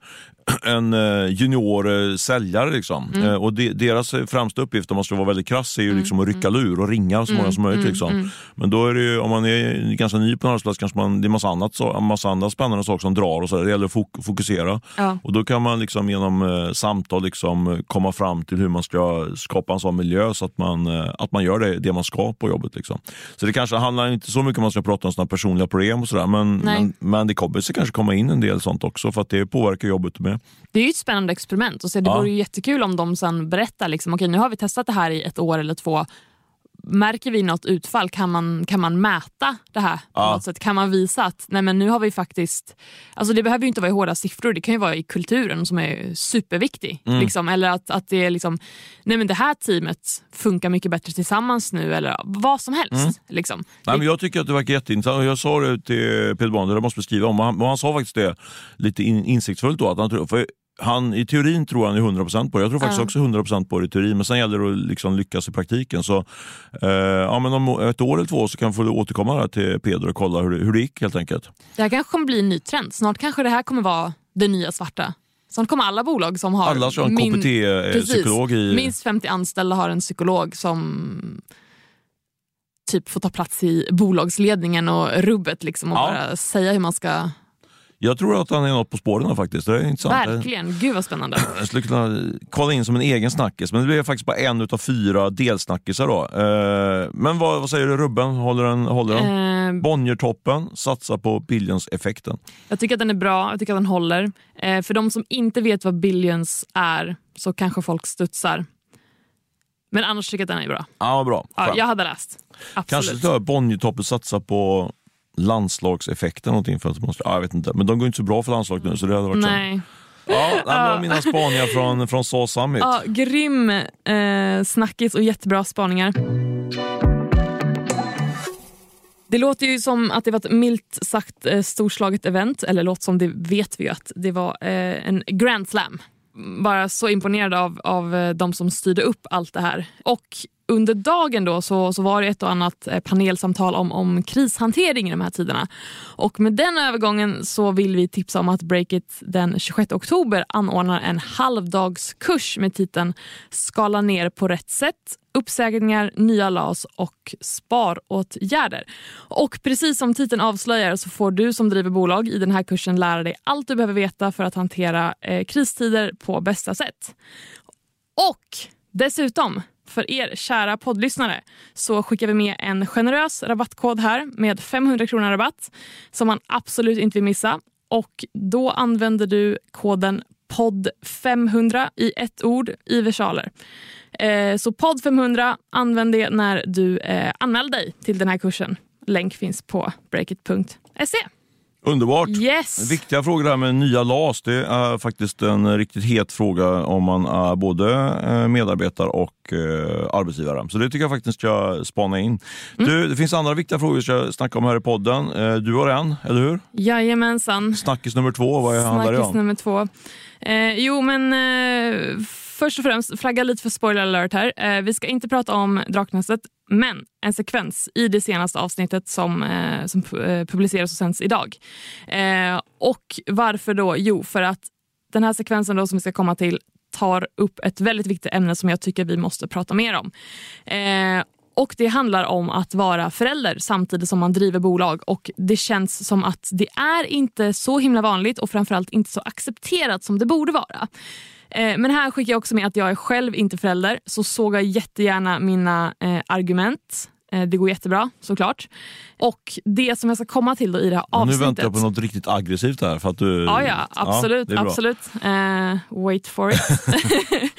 [SPEAKER 1] en eh, junior eh, säljare. Liksom.
[SPEAKER 2] Mm.
[SPEAKER 1] Eh, Och de, deras främsta uppgift, om man ska vara väldigt krass, är ju liksom att rycka lur och ringa så många
[SPEAKER 2] Mm,
[SPEAKER 1] som möjligt. Liksom. Men då är det ju, om man är ganska ny på en arbetsplats kanske man, det är massa, annat, massa andra spännande saker som drar. och så. där. Det gäller att fok- fokusera.
[SPEAKER 2] Ja.
[SPEAKER 1] Och Då kan man liksom genom samtal liksom, komma fram till hur man ska skapa en sån miljö så att man, att man gör det, det man ska på jobbet. Liksom. Så det kanske handlar inte så mycket man ska prata om såna personliga problem och sådär. Men, men, men, det kommer sig kanske komma in en del sånt också för att det påverkar jobbet med.
[SPEAKER 2] Det är ju ett spännande experiment och så det ja. vore ju jättekul om de sen berättar liksom, okej okay, nu har vi testat det här i ett år eller två märker vi något utfall, kan man, kan man mäta det här på ja. något sätt? Kan man visa att nej men nu har vi faktiskt... Alltså det behöver ju inte vara i hårda siffror, det kan ju vara i kulturen som är superviktig. Mm. Liksom, eller att, att det är liksom, nej men det här teamet funkar mycket bättre tillsammans nu eller vad som helst. Mm. Liksom.
[SPEAKER 1] Nej, men jag tycker att det verkar jätteintressant. Jag sa det till Peter Bond, det måste beskriva om, och han, och han sa faktiskt det lite in, insiktsfullt då. Att han, för han, I teorin tror han är 100% på det. Jag tror faktiskt ja. också 100% på det i teorin. Men sen gäller det att liksom lyckas i praktiken. Så, eh, ja, men om ett år eller två så kan vi få återkomma till Peder och kolla hur det, hur det gick helt enkelt.
[SPEAKER 2] Det här kanske kommer bli en ny trend. Snart kanske det här kommer vara det nya svarta. Snart kommer alla bolag som har
[SPEAKER 1] alla som har en KBT-psykolog i...
[SPEAKER 2] minst 50 anställda har en psykolog som typ får ta plats i bolagsledningen och rubbet liksom och ja. bara säga hur man ska
[SPEAKER 1] jag tror att han är något på spåren faktiskt. Det är intressant.
[SPEAKER 2] Verkligen, gud vad spännande.
[SPEAKER 1] Jag skulle kunna kolla in som en egen snackis, men det blir faktiskt bara en av fyra delsnackisar. Då. Eh, men vad, vad, säger du, Rubben? Håller den? Håller den? Eh, Bonniertoppen, satsa på Billions-effekten.
[SPEAKER 2] Jag tycker att den är bra, jag tycker att den håller. Eh, för de som inte vet vad Billions är så kanske folk studsar. Men annars tycker jag att den är bra.
[SPEAKER 1] Ja, bra.
[SPEAKER 2] Ja, jag hade läst. Absolut.
[SPEAKER 1] Kanske ska Bonniertoppen satsa på landslagseffekten någonting för att man, ja, jag vet inte. Men de går inte så bra för landslaget nu så det hade varit
[SPEAKER 2] Nej.
[SPEAKER 1] Ja, det var mina spaningar från, från SA Summit.
[SPEAKER 2] Ja, grym eh, snackis och jättebra spaningar. Det låter ju som att det var ett milt sagt eh, storslaget event, eller låter som det vet vi ju att det var eh, en grand slam. Bara så imponerad av, av eh, de som styrde upp allt det här. Och under dagen då så, så var det ett och annat eh, panelsamtal om, om krishantering i de här tiderna. Och med den övergången så vill vi tipsa om att Breakit den 26 oktober anordnar en halvdagskurs med titeln Skala ner på rätt sätt uppsägningar, nya LAS och sparåtgärder. Och precis som titeln avslöjar så får du som driver bolag i den här kursen lära dig allt du behöver veta för att hantera eh, kristider på bästa sätt. Och dessutom för er kära poddlyssnare så skickar vi med en generös rabattkod här med 500 kronor rabatt som man absolut inte vill missa. Och Då använder du koden podd500 i ett ord i versaler. Eh, så podd500, använd det när du eh, anmäler dig till den här kursen. Länk finns på breakit.se.
[SPEAKER 1] Underbart.
[SPEAKER 2] Yes.
[SPEAKER 1] Viktiga frågor där med nya LAS. Det är faktiskt en riktigt het fråga om man är både eh, medarbetare och eh, arbetsgivare. Så det tycker jag faktiskt ska spana in. Mm. Du, det finns andra viktiga frågor vi ska snacka om här i podden. Eh, du har en, eller hur?
[SPEAKER 2] Jajamensan.
[SPEAKER 1] Snackis nummer två, vad handlar det om?
[SPEAKER 2] Snackis nummer två. Eh, jo men eh, först och främst, flagga lite för spoiler alert här. Eh, vi ska inte prata om Draknästet, men en sekvens i det senaste avsnittet som, eh, som eh, publiceras och sänds idag. Eh, och varför då? Jo, för att den här sekvensen då som vi ska komma till tar upp ett väldigt viktigt ämne som jag tycker vi måste prata mer om. Eh, och Det handlar om att vara förälder samtidigt som man driver bolag. Och Det känns som att det är inte så himla vanligt och framförallt inte så accepterat som det borde vara. Eh, men här skickar jag också med att jag är själv inte förälder, så såga jättegärna mina eh, argument. Eh, det går jättebra såklart. Och det som jag ska komma till i det här avsnittet.
[SPEAKER 1] Nu väntar jag på något riktigt aggressivt här. För att du...
[SPEAKER 2] Ja, ja absolut. Ja, absolut. Uh, wait for it. uh,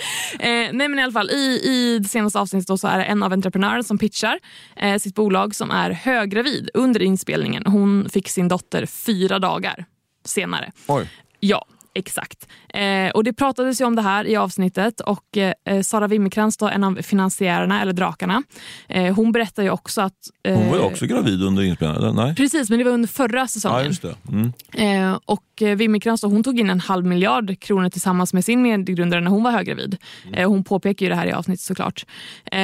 [SPEAKER 2] nej men i alla fall, i, i det senaste avsnittet så är det en av entreprenörerna som pitchar uh, sitt bolag som är höggravid under inspelningen. Hon fick sin dotter fyra dagar senare.
[SPEAKER 1] Oj.
[SPEAKER 2] Ja, Exakt. Eh, och Det pratades ju om det här i avsnittet och eh, Sara Wimmerkrantz, en av finansiärerna, eller drakarna, eh, hon berättar ju också att...
[SPEAKER 1] hon var ju också gravid under inspelningen, nej?
[SPEAKER 2] Precis, men det var under förra säsongen.
[SPEAKER 1] Ja. Mm.
[SPEAKER 2] Eh, och eh, Wimmerkrantz hon tog in en halv miljard kronor tillsammans med sin medgrundare när hon var höggravid. Mm. Eh, hon påpekar ju det här i avsnittet såklart. Eh,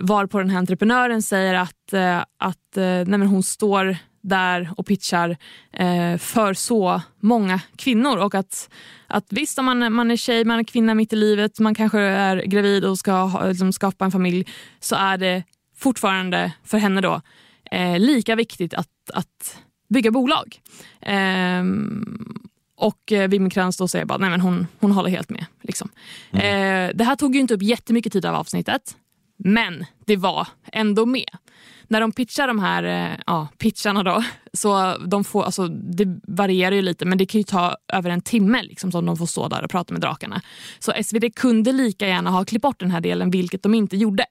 [SPEAKER 2] varpå den här entreprenören säger att, eh, att eh, nej, men hon står där och pitchar eh, för så många kvinnor. Och att, att visst, om man, man är tjej, man är kvinna mitt i livet, man kanske är gravid och ska liksom, skapa en familj, så är det fortfarande för henne då eh, lika viktigt att, att bygga bolag. Eh, och eh, Wimmerkrantz då säger bara nej men hon, hon håller helt med. Liksom. Mm. Eh, det här tog ju inte upp jättemycket tid av avsnittet. Men det var ändå med. När de pitchar de här eh, ja, pitcharna då, så de får, alltså, det varierar ju lite men det kan ju ta över en timme liksom, som de får stå där och prata med drakarna. Så SVT kunde lika gärna ha klippt bort den här delen, vilket de inte gjorde.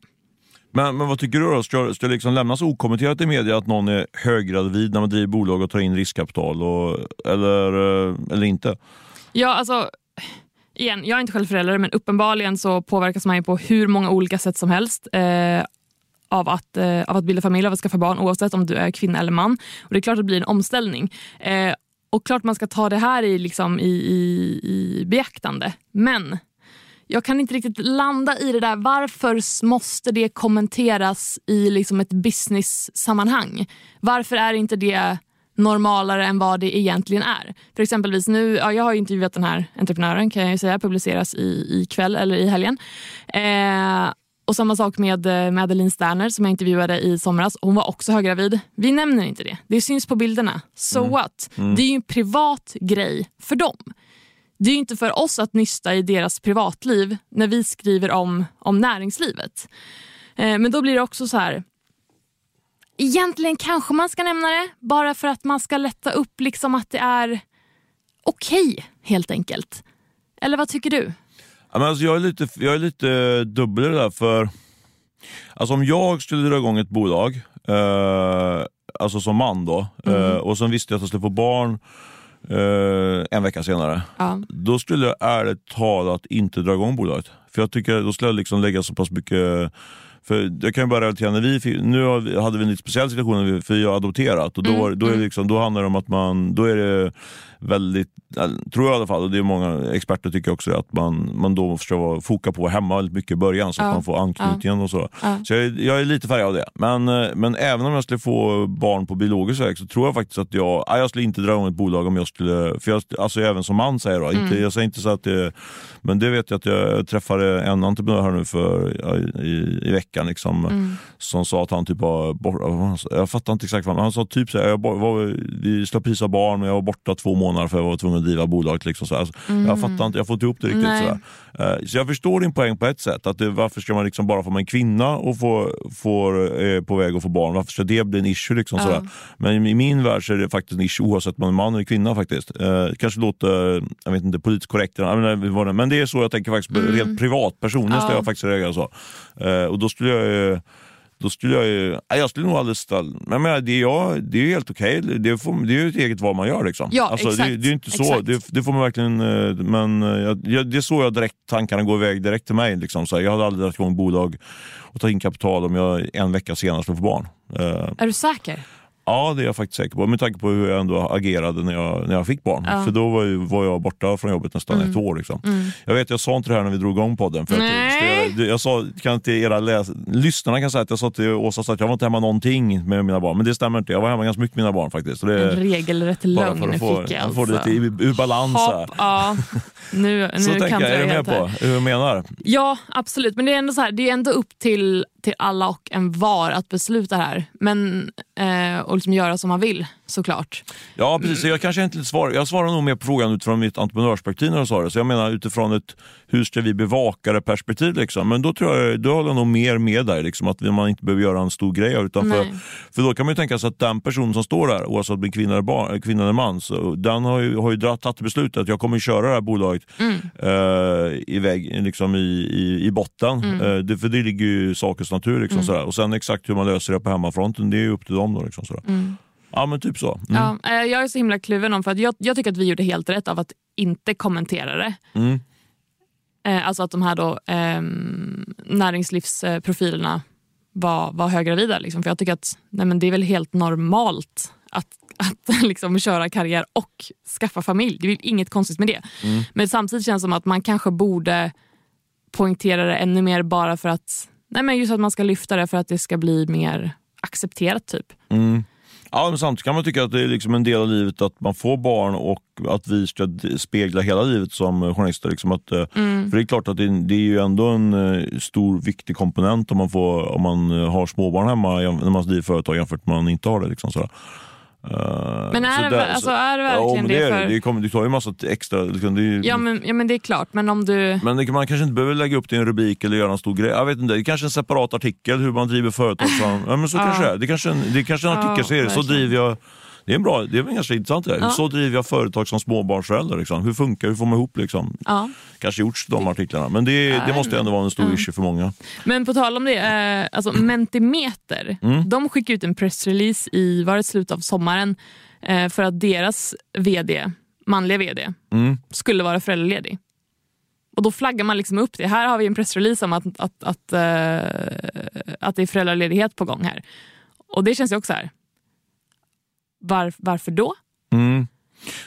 [SPEAKER 1] Men, men vad tycker du då? Ska, ska det liksom lämnas okommenterat i media att någon är höggravid när man driver bolag och tar in riskkapital? Och, eller, eh, eller inte?
[SPEAKER 2] Ja, alltså igen, jag är inte själv förälder men uppenbarligen så påverkas man ju på hur många olika sätt som helst eh, av, att, eh, av att bilda familj, av att skaffa barn oavsett om du är kvinna eller man. Och Det är klart att det blir en omställning. Eh, och klart man ska ta det här i, liksom, i, i, i beaktande. Men jag kan inte riktigt landa i det där. Varför måste det kommenteras i liksom ett business-sammanhang? Varför är inte det normalare än vad det egentligen är. För exempelvis nu, ja, jag har intervjuat den här entreprenören kan jag ju säga, publiceras i, i kväll eller i helgen. Eh, och samma sak med, eh, med Adeline Sterner som jag intervjuade i somras. Hon var också höggravid. Vi nämner inte det. Det syns på bilderna. So mm. what? Mm. Det är ju en privat grej för dem. Det är inte för oss att nysta i deras privatliv när vi skriver om, om näringslivet. Eh, men då blir det också så här, Egentligen kanske man ska nämna det bara för att man ska lätta upp liksom att det är okej okay, helt enkelt. Eller vad tycker du?
[SPEAKER 1] Ja, men alltså jag, är lite, jag är lite dubbel i det där. För, alltså om jag skulle dra igång ett bolag, eh, alltså som man då, mm. eh, och sen visste jag att jag skulle få barn eh, en vecka senare. Ja. Då skulle jag ärligt talat inte dra igång bolaget. För jag tycker då skulle jag liksom lägga så pass mycket för jag kan ju bara relatera, när vi, nu hade vi en lite speciell situation för vi har adopterat och då, mm. då, är det mm. liksom, då handlar det om att man, då är det väldigt, tror jag i alla fall, och det är många experter tycker också att man, man då ska foka på hemma väldigt mycket i början så att man får anknytningen och så. Så jag, jag, är lite färgad av det. Men, eh, men även om jag skulle få barn på biologisk väg så tror jag faktiskt att jag, jag skulle inte dra igång ett bolag om jag skulle, för jag, alltså även som man säger då, mm. inte, jag säger inte så att det, men det vet jag att jag träffade en entreprenör här nu för, i, i veckan liksom, mm. som sa att han typ var borta, jag fattar inte exakt vad han sa, typ så här, jag var, vi skulle prisa barn men jag var borta två månader för jag var tvungen att driva bolaget. Liksom så alltså, mm. Jag fattar inte, jag får inte ihop det riktigt. Sådär. Uh, så jag förstår din poäng på ett sätt. Att det, varför ska man liksom bara få en kvinna och få, får, eh, på väg att få barn, varför ska det bli en issue? Liksom, sådär. Men i min värld så är det faktiskt en issue oavsett om man är man eller kvinna. faktiskt. Uh, kanske låter jag vet inte, politiskt korrekt, men det är så jag tänker faktiskt mm. rent privat. Personligen skulle jag faktiskt reagera så. Uh, och då skulle jag då skulle jag ju, jag skulle nog aldrig ställa, men jag det, är det är ju helt okej, okay. det, det är ju ett eget val man gör. Liksom.
[SPEAKER 2] Ja,
[SPEAKER 1] alltså,
[SPEAKER 2] exakt.
[SPEAKER 1] Det, det är inte så, det, det, får man verkligen, eh, men eh, jag, det är så jag direkt, tankarna går iväg direkt till mig. Liksom. Så jag hade aldrig dragit igång bolag och tagit in kapital om jag en vecka senare skulle få barn.
[SPEAKER 2] Uh, är du säker?
[SPEAKER 1] Ja, det är jag faktiskt säker på. Med tanke på hur jag ändå agerade när jag, när jag fick barn. Ja. För då var, ju, var jag borta från jobbet nästan mm. ett år. Liksom. Mm. Jag vet, jag sa inte det här när vi drog igång podden. För
[SPEAKER 2] Nej.
[SPEAKER 1] jag, jag sa, kan inte era läs, lyssnarna kan säga att jag sa till Åsa att jag var inte hemma någonting med mina barn. Men det stämmer inte. Jag var hemma ganska mycket med mina barn faktiskt.
[SPEAKER 2] det, en regelrätt lögn fick jag
[SPEAKER 1] alltså. Få det lite ur, balans.
[SPEAKER 2] Hopp, ja. Nu, nu
[SPEAKER 1] så tänker jag, är du med på hur jag menar?
[SPEAKER 2] Ja, absolut. Men det är ändå, så här, det är ändå upp till till alla och en var att besluta här. Men, eh, och liksom göra som man vill såklart.
[SPEAKER 1] Ja precis, jag kanske inte svarar. Jag svarar nog mer på frågan utifrån mitt entreprenörsperspektiv när jag det. Så jag menar utifrån ett hur ska vi bevaka det perspektiv. Liksom. Men då tror jag, då håller jag nog mer med dig, liksom, att man inte behöver göra en stor grej utan för, för då kan man ju tänka sig att den person som står där, oavsett om det är kvinna eller, barn, kvinna eller man, så, den har ju, har ju tagit beslutet att jag kommer köra det här bolaget mm. eh, i, väg, liksom i, i, i botten. Mm. Eh, det, för det ligger ju sakens natur. Liksom, mm. sådär. Och sen exakt hur man löser det på hemmafronten, det är upp till dem. Då, liksom, sådär. Mm. Ja men typ så.
[SPEAKER 2] Mm. Ja, eh, jag är så himla kluven om för att jag, jag, tycker att vi gjorde helt rätt av att inte kommentera det. Mm. Eh, alltså att de här då, eh, näringslivsprofilerna var, var höggravida. Liksom. För jag tycker att nej, men det är väl helt normalt att, att liksom köra karriär och skaffa familj. Det är inget konstigt med det. Mm. Men samtidigt känns det som att man kanske borde poängtera det ännu mer bara för att nej, men just att man ska lyfta det för att det ska bli mer accepterat. typ.
[SPEAKER 1] Mm. Ja, men samtidigt kan man tycka att det är liksom en del av livet att man får barn och att vi ska spegla hela livet som journalister. Liksom att, eh, mm. För det är klart att det, det, är ju ändå en eh, stor viktig komponent om man, får, om man eh, har småbarn hemma när man driver företag jämfört med om man inte har det. Liksom, sådär. Uh,
[SPEAKER 2] Men är, det,
[SPEAKER 1] där,
[SPEAKER 2] alltså, är det verkligen
[SPEAKER 1] ja,
[SPEAKER 2] det?
[SPEAKER 1] det,
[SPEAKER 2] för...
[SPEAKER 1] det, kommer, det tar ju massa extra... Liksom, är,
[SPEAKER 2] ja, men, ja men det är klart, men om du...
[SPEAKER 1] men det, man kanske inte behöver lägga upp det i en rubrik eller göra en stor grej. Jag vet inte, det är kanske en separat artikel hur man driver företag. Som, ja, men så
[SPEAKER 2] Ja.
[SPEAKER 1] kanske det är. Det kanske, är en- det kanske är en
[SPEAKER 2] Ja,
[SPEAKER 1] artikelserie. så driver jag... Det är en bra, det är ganska intressant det.
[SPEAKER 2] Ja.
[SPEAKER 1] Så driver jag företag som småbarnsförälder. Liksom. Hur funkar hur får man ihop liksom?
[SPEAKER 2] Ja.
[SPEAKER 1] Kanske gjorts de artiklarna. Men det, det måste ändå vara en stor
[SPEAKER 2] ja.
[SPEAKER 1] issue för många.
[SPEAKER 2] Men på tal om det, eh, alltså Mentimeter,
[SPEAKER 1] Mm.
[SPEAKER 2] de skickade ut en pressrelease i var det slutet av sommaren eh, för att deras vd, manliga vd,
[SPEAKER 1] Mm.
[SPEAKER 2] skulle vara föräldraledig. Och då flaggar man liksom upp det. Här har vi en pressrelease om att, att, att, eh, att det är föräldraledighet på gång här. Och det känns ju också här. Var, varför då?
[SPEAKER 1] Mm.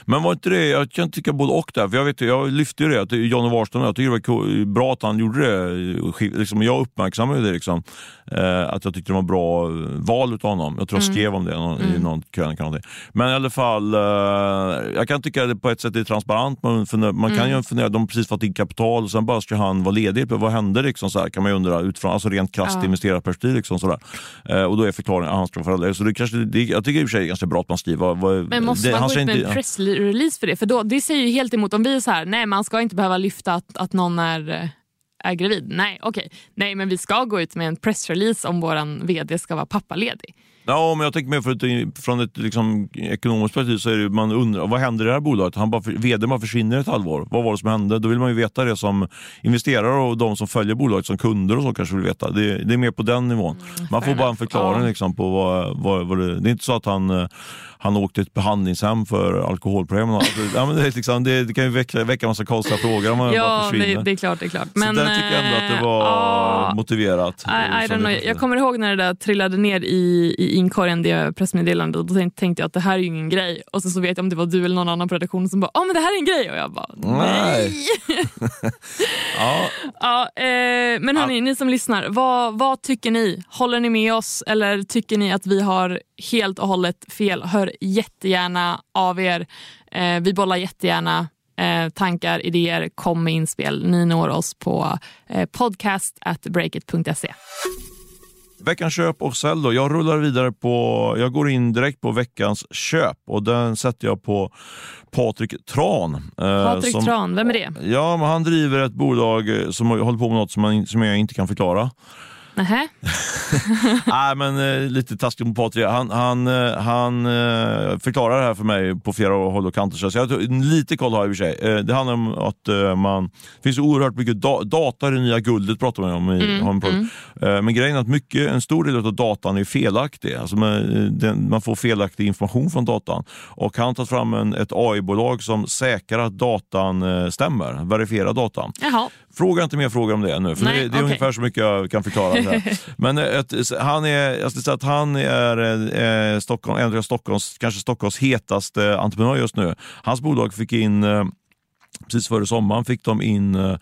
[SPEAKER 1] Men var inte det, jag kan tycka både och där. För jag, vet, jag lyfte ju det, att Johnny Warström, jag tycker det var bra att han gjorde det. Liksom, jag uppmärksammade det, liksom, eh, att jag tyckte det var bra eh, val utav honom. Jag tror jag skrev om det någon, i någon krönika. eller någonting. Men i alla fall, eh, jag kan tycka att det på ett sätt är transparent. Man, funder, man kan ju fundera, de har precis fått in kapital och sen bara ska han vara ledig. Vad hände liksom, så här, kan man ju undra utifrån alltså rent krasst
[SPEAKER 2] Ja.
[SPEAKER 1] investerarperspektiv. Liksom. Eh, och då är förklaringen att han ska vara förälder. Så det kanske, det, jag tycker i och för sig det är ganska bra att man skriver.
[SPEAKER 2] Men måste
[SPEAKER 1] det,
[SPEAKER 2] man gå ut med
[SPEAKER 1] inte-
[SPEAKER 2] en pressrelease för det? För då, det säger ju helt emot om vi är så här, nej man ska inte behöva lyfta att, att någon är, eh, är gravid. Nej, okej. Nej, men vi ska gå ut med en pressrelease om våran vd ska vara pappaledig.
[SPEAKER 1] Ja, men jag tänker mer för från ett liksom, ekonomiskt perspektiv så är det man undrar vad händer i det här bolaget? Han bara, vd bara försvinner ett halvår. Vad var det som hände? Då vill man ju veta det som investerare och de som följer bolaget som kunder och så kanske vill veta. Det, det är mer på den nivån. man får bara en förklaring
[SPEAKER 2] Ja.
[SPEAKER 1] liksom, på vad, vad, vad det Det är inte så att han, eh, han åkte till ett behandlingshem för alkoholproblem. Alltså, ja, men det, liksom, det, det kan ju väcka, väcka en massa konstiga frågor om man bara
[SPEAKER 2] Ja,
[SPEAKER 1] försvinner.
[SPEAKER 2] det, det är klart. Det är klart.
[SPEAKER 1] så där tycker jag ändå att det
[SPEAKER 2] eh,
[SPEAKER 1] var
[SPEAKER 2] ja,
[SPEAKER 1] motiverat.
[SPEAKER 2] I, I don't know. Jag kommer ihåg när det där trillade ner i, i inkorgen, det pressmeddelandet. Då tänkte- tänkte jag att det här är ju ingen grej. Och sen så vet jag om det var du eller någon annan på redaktionen som bara ja men det här är en grej. Och jag bara nej.
[SPEAKER 1] Ja,
[SPEAKER 2] Ja, eh, men hörni, ni som lyssnar, vad, vad tycker ni? Håller ni med oss eller tycker ni att vi har helt och hållet fel? Hör jättegärna av er. Eh, vi bollar jättegärna eh, tankar, idéer, kom med inspel. Ni når oss på eh, podcast at breakit.se.
[SPEAKER 1] Veckans köp och sälj då. Jag rullar vidare på, jag går in direkt på veckans köp och den sätter jag på Patrik Tran. eh,
[SPEAKER 2] Patrik
[SPEAKER 1] som,
[SPEAKER 2] Tran, vem är det?
[SPEAKER 1] Ja, han driver ett bolag som håller på med något som, man, som jag inte kan förklara.
[SPEAKER 2] Nähä?
[SPEAKER 1] Nej, men eh, lite taskigt mot Patrik. Han, han, eh, han eh, förklarar det här för mig på flera håll och kanter. Så jag, tror- lite koll har jag i och för sig. Eh, det handlar om att eh, man... Det finns oerhört mycket da, data i det nya guldet pratar man om. I, har en produkt. Eh, men grejen är att mycket, en stor del av datan är felaktig. Alltså man, eh, den, man får felaktig information från datan. Och han har tagit fram en, ett AI-bolag som säkrar att datan eh, stämmer, verifierar datan.
[SPEAKER 2] Jaha.
[SPEAKER 1] Fråga inte mer frågor om det nu, för
[SPEAKER 2] Nej,
[SPEAKER 1] det, det är
[SPEAKER 2] okej.
[SPEAKER 1] ungefär så mycket jag kan förklara. Men eh, ett, han är, jag skulle säga att han är eh, eh, Stockholm, en av Stockholms, kanske Stockholms hetaste entreprenör just nu. Hans bolag fick in eh, Precis före sommaren fick de in eh,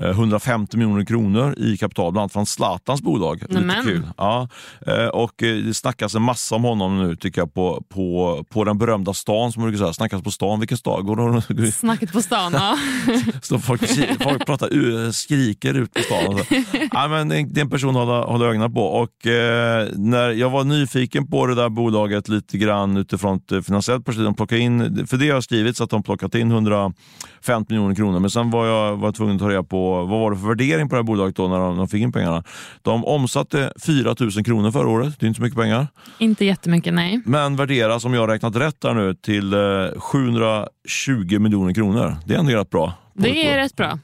[SPEAKER 1] 150 miljoner kronor i kapital, bland annat från Zlatans bolag. Lite kul. Ja. Eh, och eh, det snackas en massa om honom nu tycker jag på, på, på den berömda stan som man brukar säga. Snackas på stan, vilken stad? Går det,
[SPEAKER 2] Snacket på stan, ja.
[SPEAKER 1] Står folk, folk pratar, skriker ut på stan. så. Ja, men det är- en person att hålla, hålla ögonen på. Och, eh, när jag var nyfiken på det där bolaget lite grann utifrån ett eh, finansiellt perspektiv. De in, för det har skrivits att de plockat in 150 miljoner kronor. Men sen var jag var tvungen att ta reda på vad var det för värdering på det här bolaget då när de, de fick in pengarna. De omsatte 4 000 kronor förra året. Det är inte så mycket pengar.
[SPEAKER 2] Inte jättemycket, nej.
[SPEAKER 1] Men värderas, om jag räknat rätt där nu, till eh, 720 miljoner kronor. Det är ändå rätt bra.
[SPEAKER 2] Det är rätt bra.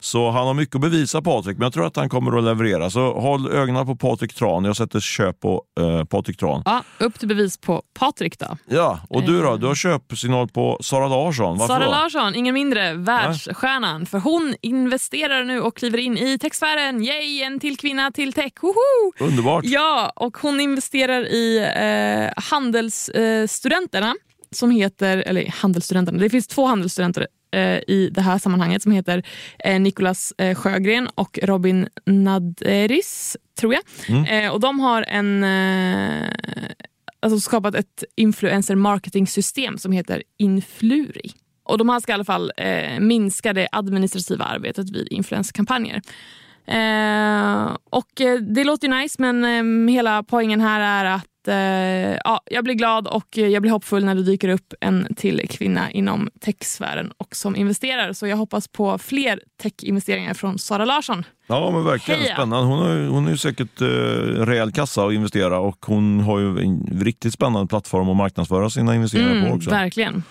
[SPEAKER 1] Så han har mycket att bevisa Patrik, men jag tror att han kommer att leverera. Så håll ögonen på Patrik Tran. Jag sätter köp på eh, Patrik Tran.
[SPEAKER 2] Ja, upp till bevis på Patrik då.
[SPEAKER 1] Ja, och du då? Du har köpsignal på Sara Larsson. Varför
[SPEAKER 2] Sara
[SPEAKER 1] då?
[SPEAKER 2] Larsson, ingen mindre, världsstjärnan. För hon investerar nu och kliver in i techsfären. Yay, en till kvinna till tech. Woho!
[SPEAKER 1] Underbart.
[SPEAKER 2] Ja, och hon investerar i eh, handelsstudenterna som heter, eller handelsstudenterna, det finns två handelsstudenter eh, i det här sammanhanget som heter eh, Nicolas eh, Sjögren och Robin Naderis, tror jag. Eh, och de har en eh, alltså skapat ett influencer marketing system som heter Influri. Och de här ska i alla fall eh, minska det administrativa arbetet vid influencerkampanjer. Eh, och eh, det låter ju nice men eh, hela poängen här är att eh, ja, jag blir glad och jag blir hoppfull när det dyker upp en till kvinna inom techsfären och som investerar. Så jag hoppas på fler techinvesteringar från Sara Larsson.
[SPEAKER 1] Ja men verkligen
[SPEAKER 2] Heja.
[SPEAKER 1] spännande. Hon har, hon är ju säkert eh, rejäl kassa att investera och hon har ju en riktigt spännande plattform att marknadsföra sina investeringar på
[SPEAKER 2] Mm,
[SPEAKER 1] också.
[SPEAKER 2] verkligen.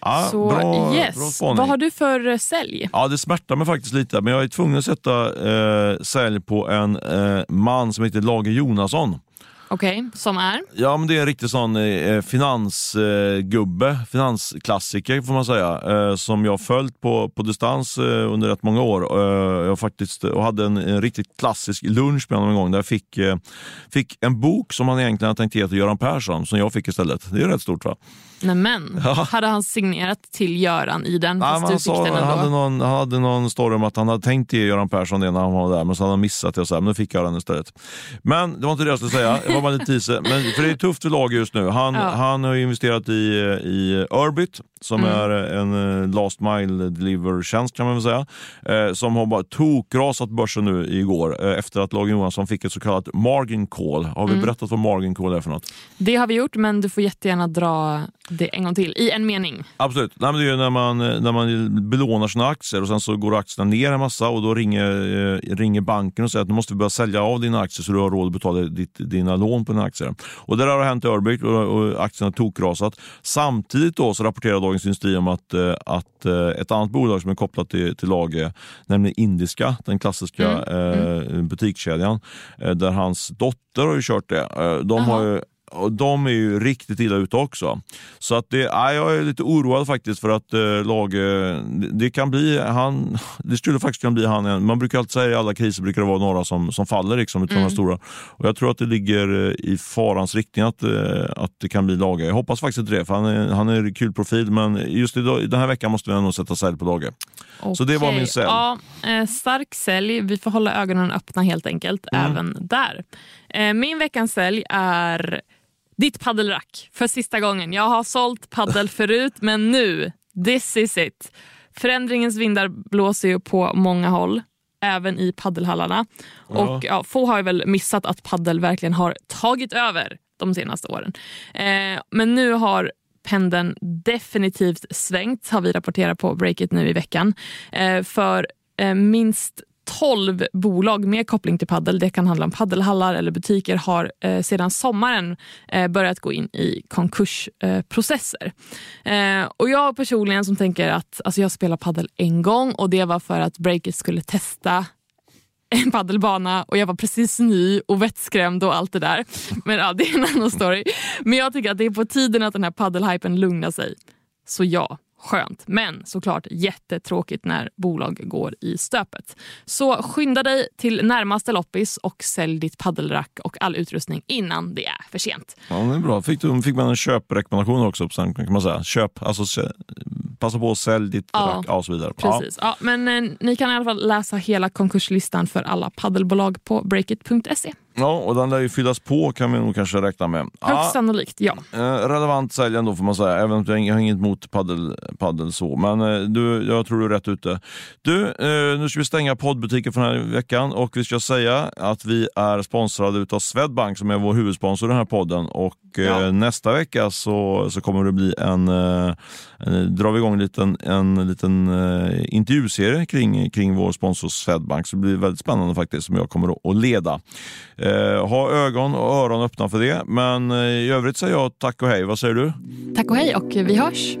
[SPEAKER 1] Ja,
[SPEAKER 2] Så
[SPEAKER 1] bra, bra
[SPEAKER 2] yes,
[SPEAKER 1] spaning.
[SPEAKER 2] vad har du för eh, sälj?
[SPEAKER 1] Ja, det smärtar mig faktiskt lite, men jag är tvungen att sätta eh, sälj på en eh, man som heter Lage Jonasson.
[SPEAKER 2] Okej, som är?
[SPEAKER 1] Ja, men det är en riktig sån eh, finansgubbe, eh, finansklassiker får man säga, eh, som jag följt på, på distans eh, under rätt många år. Eh, jag faktiskt och hade en, en riktigt klassisk lunch med honom en gång där jag fick, eh, fick en bok som han egentligen hade tänkt ge till Göran Persson, som jag fick istället. Det är rätt stort va?
[SPEAKER 2] Nämen, hade han signerat till Göran i den?
[SPEAKER 1] Ja,
[SPEAKER 2] fast
[SPEAKER 1] han, sa,
[SPEAKER 2] den
[SPEAKER 1] han, hade någon, han hade någon story om att han hade tänkt ge Göran Persson det när han var där, men så hade han missat det. Och så här, men nu fick jag den istället. Men det var inte det jag skulle säga. Var bara lite teaser. Men, för det är tufft för lag just nu. Han,
[SPEAKER 2] Ja.
[SPEAKER 1] han har investerat i, i Urbit, som
[SPEAKER 2] Mm.
[SPEAKER 1] är en eh, last mile deliver-tjänst kan man väl säga. Eh, som har bara tokrasat börsen nu igår eh, efter att Lag Johansson fick ett så kallat margin call. Har vi
[SPEAKER 2] Mm.
[SPEAKER 1] berättat vad margin call är för något?
[SPEAKER 2] Det har vi gjort, men du får jättegärna dra det en gång till i en mening.
[SPEAKER 1] Absolut. Nej, men det är när man, när man belånar sina aktier och sen så går aktierna ner en massa och då ringer, eh, ringer banken och säger att nu måste vi börja sälja av dina aktier så du har råd att betala ditt, dina lån på dina aktier. Och det där har hänt i Urbic och, och aktierna har tokrasat. Samtidigt då så rapporterar Dagens Industri om att, eh, att eh, ett annat bolag som är kopplat till, till Lage, nämligen Indiska, den klassiska Eh, butikskedjan, eh, där hans dotter har ju kört det. De har
[SPEAKER 2] Jaha.
[SPEAKER 1] ju och de är ju riktigt illa ute också. Så att det, ja, jag är lite oroad faktiskt för att eh, lag, eh, det, kan bli han, det skulle faktiskt kunna bli han. Man brukar alltid säga i alla kriser brukar det vara några som, som faller liksom, utav de stora. Och jag tror att det ligger eh, i farans riktning att, eh, att det kan bli Lage. Jag hoppas faktiskt inte det, för han är, han är en kul profil. Men just idag, den här veckan måste vi ändå sätta sälj på Lage. Så det var min sälj.
[SPEAKER 2] Ja, stark sälj. Vi får hålla ögonen öppna helt enkelt,
[SPEAKER 1] Mm.
[SPEAKER 2] även där. Eh, min veckans sälj är ditt paddelrack för sista gången. Jag har sålt paddel förut, men nu, this is it. Förändringens vindar blåser ju på många håll, även i paddelhallarna. Och ja, få har ju väl missat att paddel verkligen har tagit över de senaste åren. Eh, men nu har pendeln definitivt svängt, har vi rapporterat på Breakit nu i veckan. Eh, för eh, minst 12 bolag med koppling till paddel, det kan handla om paddelhallar eller butiker, har eh, sedan sommaren eh, börjat gå in i konkursprocesser. Eh, och jag personligen som tänker att alltså jag spelar paddel en gång och det var för att Breakit skulle testa en paddelbana och jag var precis ny och vettskrämd och allt det där. Men ja, det är en annan story. Men jag tycker att det är på tiden att den här paddelhypen lugnar sig. Så ja, skönt. Men såklart jättetråkigt när bolag går i stöpet. Så skynda dig till närmaste loppis och sälj ditt paddelrack och all utrustning innan det är för sent.
[SPEAKER 1] Ja, det är bra. Fick, du, fick man en köprekommendation också? Sen kan man säga. Köp, alltså passa på att sälj ditt
[SPEAKER 2] Ja,
[SPEAKER 1] rack ja, och så vidare.
[SPEAKER 2] Precis. Ja, men eh, ni kan i alla fall läsa hela konkurslistan för alla paddelbolag på breakit.se.
[SPEAKER 1] Ja, och den lär ju fyllas på kan vi nog kanske räkna med.
[SPEAKER 2] Högst
[SPEAKER 1] Ja,
[SPEAKER 2] sannolikt, ja.
[SPEAKER 1] eh, relevant sälj ändå får man säga, även om jag har inget emot paddel, paddel så. Men eh, du, jag tror du är rätt ute. Du, eh, nu ska vi stänga poddbutiken för den här veckan och vi ska säga att vi är sponsrade utav Swedbank som är vår huvudsponsor i den här podden. Och eh,
[SPEAKER 2] Ja.
[SPEAKER 1] nästa vecka så, så kommer det bli en, eh, en drar vi igång en liten, en liten eh, intervjuserie kring, kring vår sponsor Swedbank. Så det blir väldigt spännande faktiskt som jag kommer att leda. Eh, ha ögon och öron öppna för det. Men eh, i övrigt säger jag tack och hej. Vad säger du?
[SPEAKER 2] Tack och hej och vi hörs.